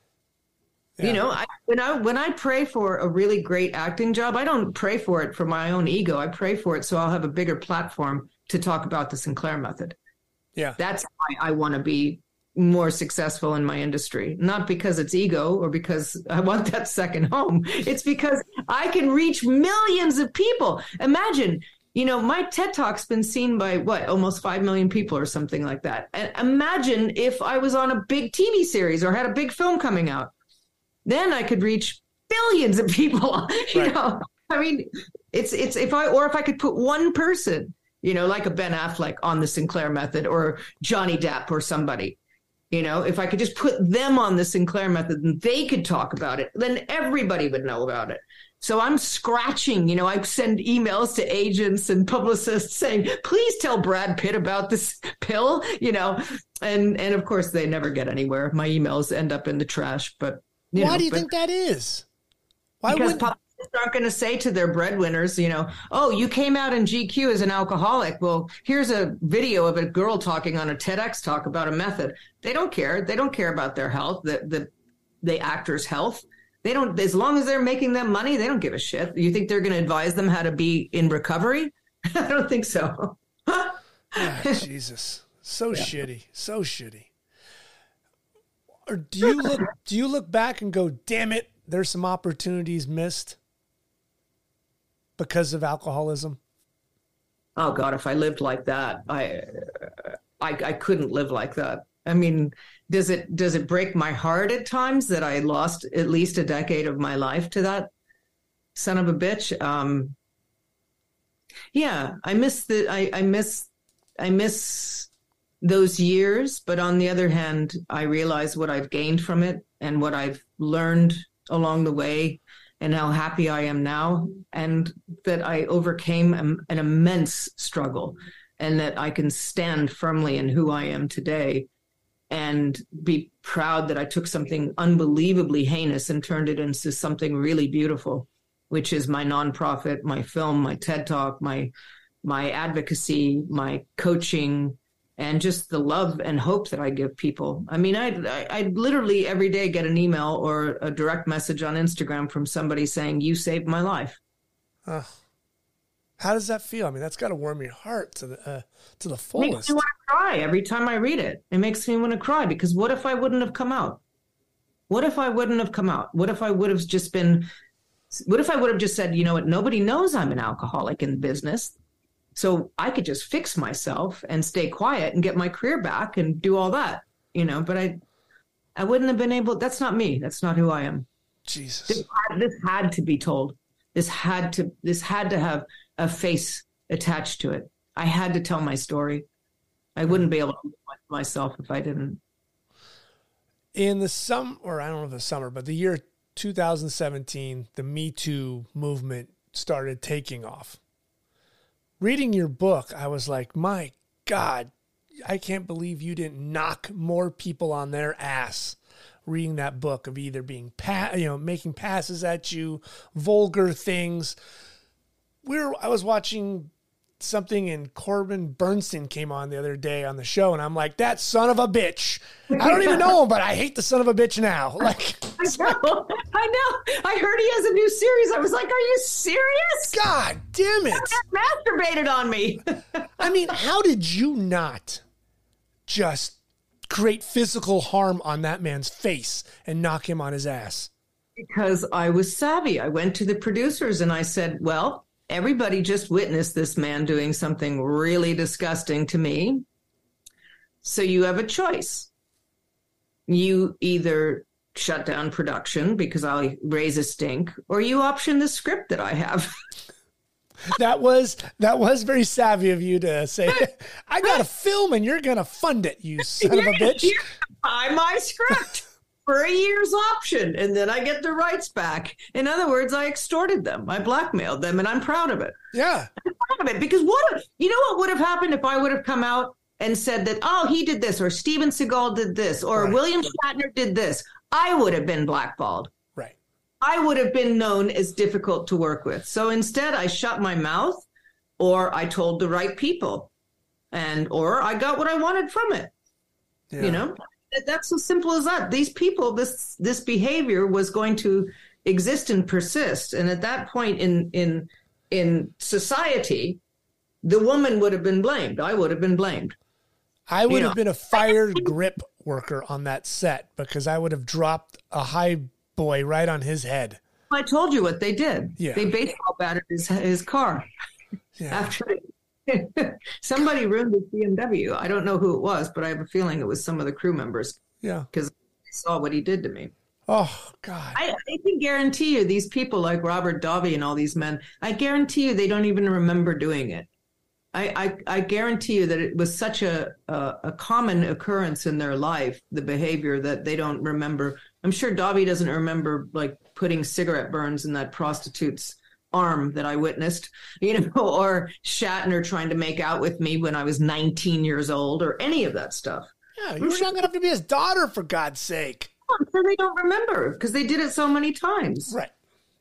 Yeah. You know, I, when I when I pray for a really great acting job, I don't pray for it for my own ego. I pray for it so I'll have a bigger platform to talk about the Sinclair method. Yeah. That's why I want to be more successful in my industry. Not because it's ego or because I want that second home. It's because I can reach millions of people. Imagine, you know, my TED Talk's been seen by what, almost 5 million people or something like that. And imagine if I was on a big TV series or had a big film coming out. Then I could reach billions of people, you Right. know. I mean, it's it's if I or if I could put one person, you know, like a Ben Affleck on the Sinclair method or Johnny Depp or somebody, you know, if I could just put them on the Sinclair method and they could talk about it, then everybody would know about it. So I'm scratching, you know, I send emails to agents and publicists saying, please tell Brad Pitt about this pill, you know, and and of course they never get anywhere. My emails end up in the trash, but Why know, do you but- think that is? Why wouldn't publicists aren't going to say to their breadwinners, you know, oh, you came out in GQ as an alcoholic. Well, here's a video of a girl talking on a TEDx talk about a method. They don't care. They don't care about their health, the the the actor's health. They don't. As long as they're making them money, they don't give a shit. You think they're going to advise them how to be in recovery? I don't think so. Ah, Jesus, so shitty, so shitty. Or do you look? Do you look back and go, "Damn it, there's some opportunities missed because of alcoholism"? oh God, if I lived like that, I, I I couldn't live like that. I mean, does it does it break my heart at times that I lost at least a decade of my life to that son of a bitch? Um, yeah, I miss the I I miss I miss those years. But on the other hand, I realize what I've gained from it and what I've learned along the way and how happy I am now, and that I overcame an, immense struggle and that I can stand firmly in who I am today and be proud that I took something unbelievably heinous and turned it into something really beautiful, which is my nonprofit, my film, my TED Talk, my my advocacy, my coaching, and just the love and hope that I give people. I mean, I, I, I literally every day get an email or a direct message on Instagram from somebody saying, "You saved my life." Uh, how does that feel? I mean, that's got to warm your heart to the uh, to the fullest. It makes me want to cry every time I read it. It makes me want to cry because what if I wouldn't have come out? What if I wouldn't have come out? What if I would have just been? What if I would have just said, you know what? Nobody knows I'm an alcoholic in business. So I could just fix myself and stay quiet and get my career back and do all that, you know, but I I wouldn't have been able that's not me. That's not who I am. Jesus. This had, this had to be told. This had to this had to have a face attached to it. I had to tell my story. I wouldn't be able to myself if I didn't. In the summer, or I don't know the summer, but the year 2017, the Me Too movement started taking off reading your book, I was like, my God, I can't believe you didn't knock more people on their ass reading that book of either being pa- you know making passes at you, vulgar things. We're I was watching something and Corbin Bernsen came on the other day on the show, and I'm like, that son of a bitch. I don't even know him, but I hate the son of a bitch now. Like, I know, I know. I heard he has a new series. I was like, are you serious? God damn it! Masturbated on me. I mean, how did you not just create physical harm on that man's face and knock him on his ass? Because I was savvy. I went to the producers and I said, well everybody just witnessed this man doing something really disgusting to me. So you have a choice. You either shut down production because I'll raise a stink, or you option the script that I have. that was that was very savvy of you to say, I got a film and you're gonna fund it, you son of a bitch. Buy my script for a year's option and then I get the rights back. In other words, I extorted them. I blackmailed them and I'm proud of it. Yeah. I'm proud of it because what, you know what would have happened if I would have come out and said that, oh, he did this or Steven Seagal did this or right. William Shatner did this. I would have been blackballed. Right. I would have been known as difficult to work with. So instead, I shut my mouth or I told the right people and or I got what I wanted from it. Yeah. You know? That's as simple as that. These people, this this behavior was going to exist and persist, and at that point in in in society, the woman would have been blamed. I would have been blamed. I would you have know. been a fired grip worker on that set because I would have dropped a high boy right on his head. I told you what they did. Yeah. They baseball batted his his car yeah. after Somebody ruined the BMW. I don't know who it was, but I have a feeling it was some of the crew members. Yeah. Because I saw what he did to me. Oh God! I, I, can guarantee you, these people like Robert Davi and all these men, I guarantee you, they don't even remember doing it. I, I, I guarantee you that it was such a, a, a common occurrence in their life, the behavior that they don't remember. I'm sure Davi doesn't remember like putting cigarette burns in that prostitute's arm that I witnessed, you know, or Shatner trying to make out with me when I was 19 years old, or any of that stuff. Yeah, you're not going to be his daughter for God's sake. I'm sure they don't remember because they did it so many times. Right.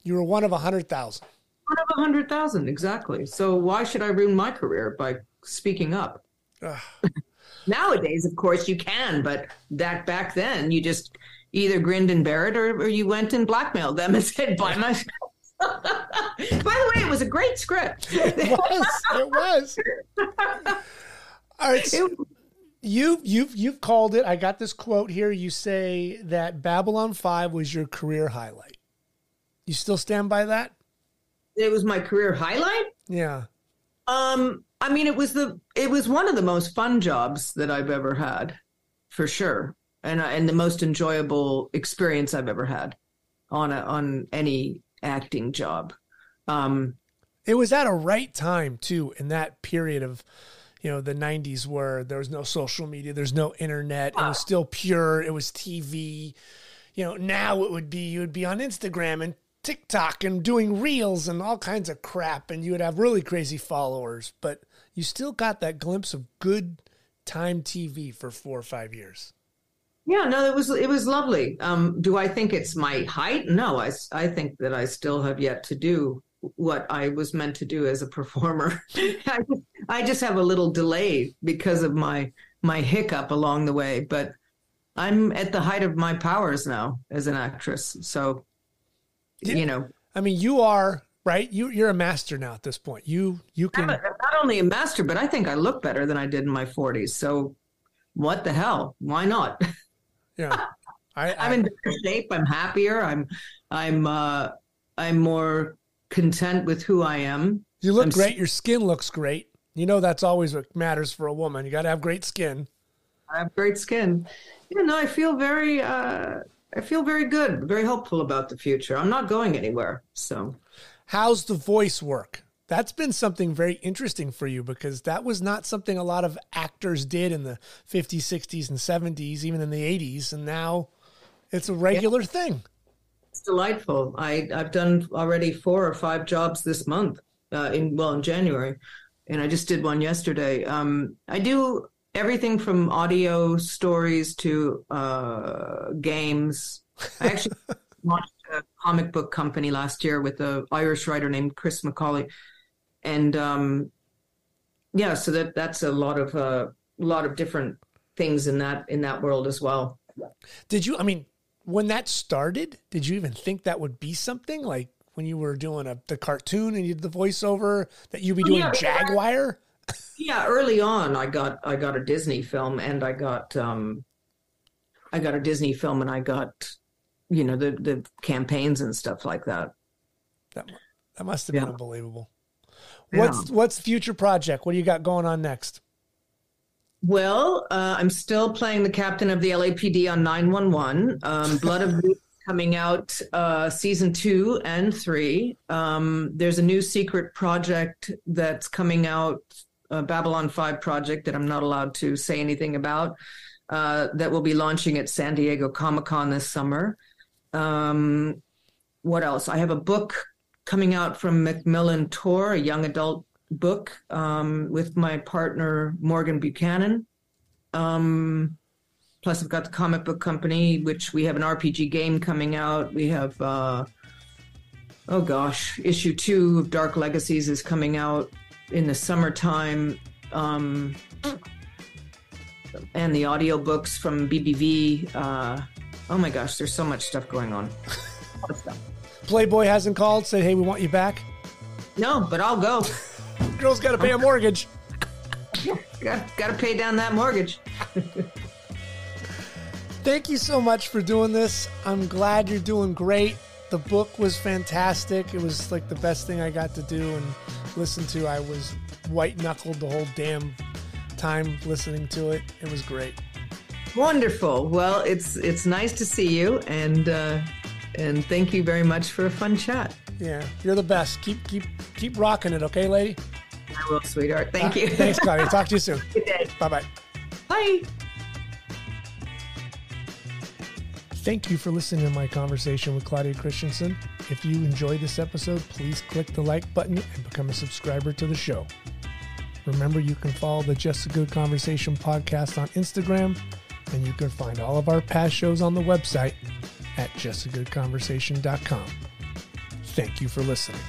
You were one of a hundred thousand. One of a hundred thousand, exactly. So why should I ruin my career by speaking up? Nowadays, of course, you can, but that back then, you just either grinned and bear it, or, or you went and blackmailed them and said, "Buy my by the way, it was a great script. it was. It was. All right. So you you've you've called it. I got this quote here. You say that Babylon 5 was your career highlight. You still stand by that? It was my career highlight? Yeah. Um I mean it was the it was one of the most fun jobs that I've ever had, for sure. And and the most enjoyable experience I've ever had on a on any acting job. Um, it was at a right time too in that period of you know the 90s where there was no social media there's no internet it was still pure it was tv you know now it would be you would be on instagram and tiktok and doing reels and all kinds of crap and you would have really crazy followers but you still got that glimpse of good time tv for four or five years Yeah, no, it was it was lovely. Um, do I think it's my height? No, I, I think that I still have yet to do what I was meant to do as a performer. I, just, I just have a little delay because of my my hiccup along the way, but I'm at the height of my powers now as an actress. So, Yeah. you know, i mean you are right you, you're a master now at this point you you I'm can not only a master, but I think I look better than I did in my 40s. So, what the hell? Why not? yeah I, I'm in better shape. I'm happier. I'm I'm uh I'm more content with who I am. you look I'm great your skin looks great you know that's always what matters for a woman you got to have great skin I have great skin. You know, I feel very uh I feel very good, very hopeful about the future. I'm not going anywhere. So How's the voice work? That's been something very interesting for you because that was not something a lot of actors did in the 50s, 60s, and 70s, even in the 80s. And now it's a regular thing. it's delightful. I I've done already four or five jobs this month. Uh, in well in January, and I just did one yesterday. Um, I do everything from audio stories to uh, games. I actually launched a comic book company last year with an Irish writer named Chris McAuley, and um, yeah, so that that's a lot of uh, a lot of different things in that in that world as well. Did you, I mean, when that started, did you even think that would be something like when you were doing a, the cartoon and you did the voiceover that you'd be doing yeah, because I- Jaguar? Yeah, early on, I got I got a Disney film, and I got um, I got a Disney film, and I got you know the the campaigns and stuff like that. That, that must have been Yeah. unbelievable. What's what's future project? What do you got going on next? Well, uh, I'm still playing the captain of the LAPD on 911. Um, Blood of coming out uh, season two and three. Um, there's a new secret project that's coming out, Babylon 5 project that I'm not allowed to say anything about, uh, that will be launching at San Diego Comic Con this summer. Um, what else? I have a book coming out from Macmillan Tor, a young adult book um, with my partner Morgan Buchanan. Um, plus, I've got the comic book company, which we have an RPG game coming out. We have, uh, oh gosh, issue two of Dark Legacies is coming out in the summertime. Um, and the audiobooks from BBV. Uh, oh my gosh, there's so much stuff going on. A lot of stuff. Playboy hasn't called, said, hey, we want you back. No, but I'll go. Girl's got to pay a mortgage. got, got to pay down that mortgage. Thank you so much for doing this. I'm glad you're doing great. The book was fantastic. It was like the best thing I got to do and listen to. I was white knuckled the whole damn time listening to it. It was great. Wonderful. Well, it's it's nice to see you, and uh, and thank you very much for a fun chat. Yeah, you're the best. Keep keep keep rocking it, okay, lady? I will, sweetheart. Thank you. Thanks, Claudia. Talk to you soon. Good day. Bye bye. Bye. Thank you for listening to my conversation with Claudia Christian. If you enjoyed this episode, please click the like button and become a subscriber to the show. Remember, you can follow the Just a Good Conversation podcast on Instagram, and you can find all of our past shows on the website at justagoodconversation.com. Thank you for listening.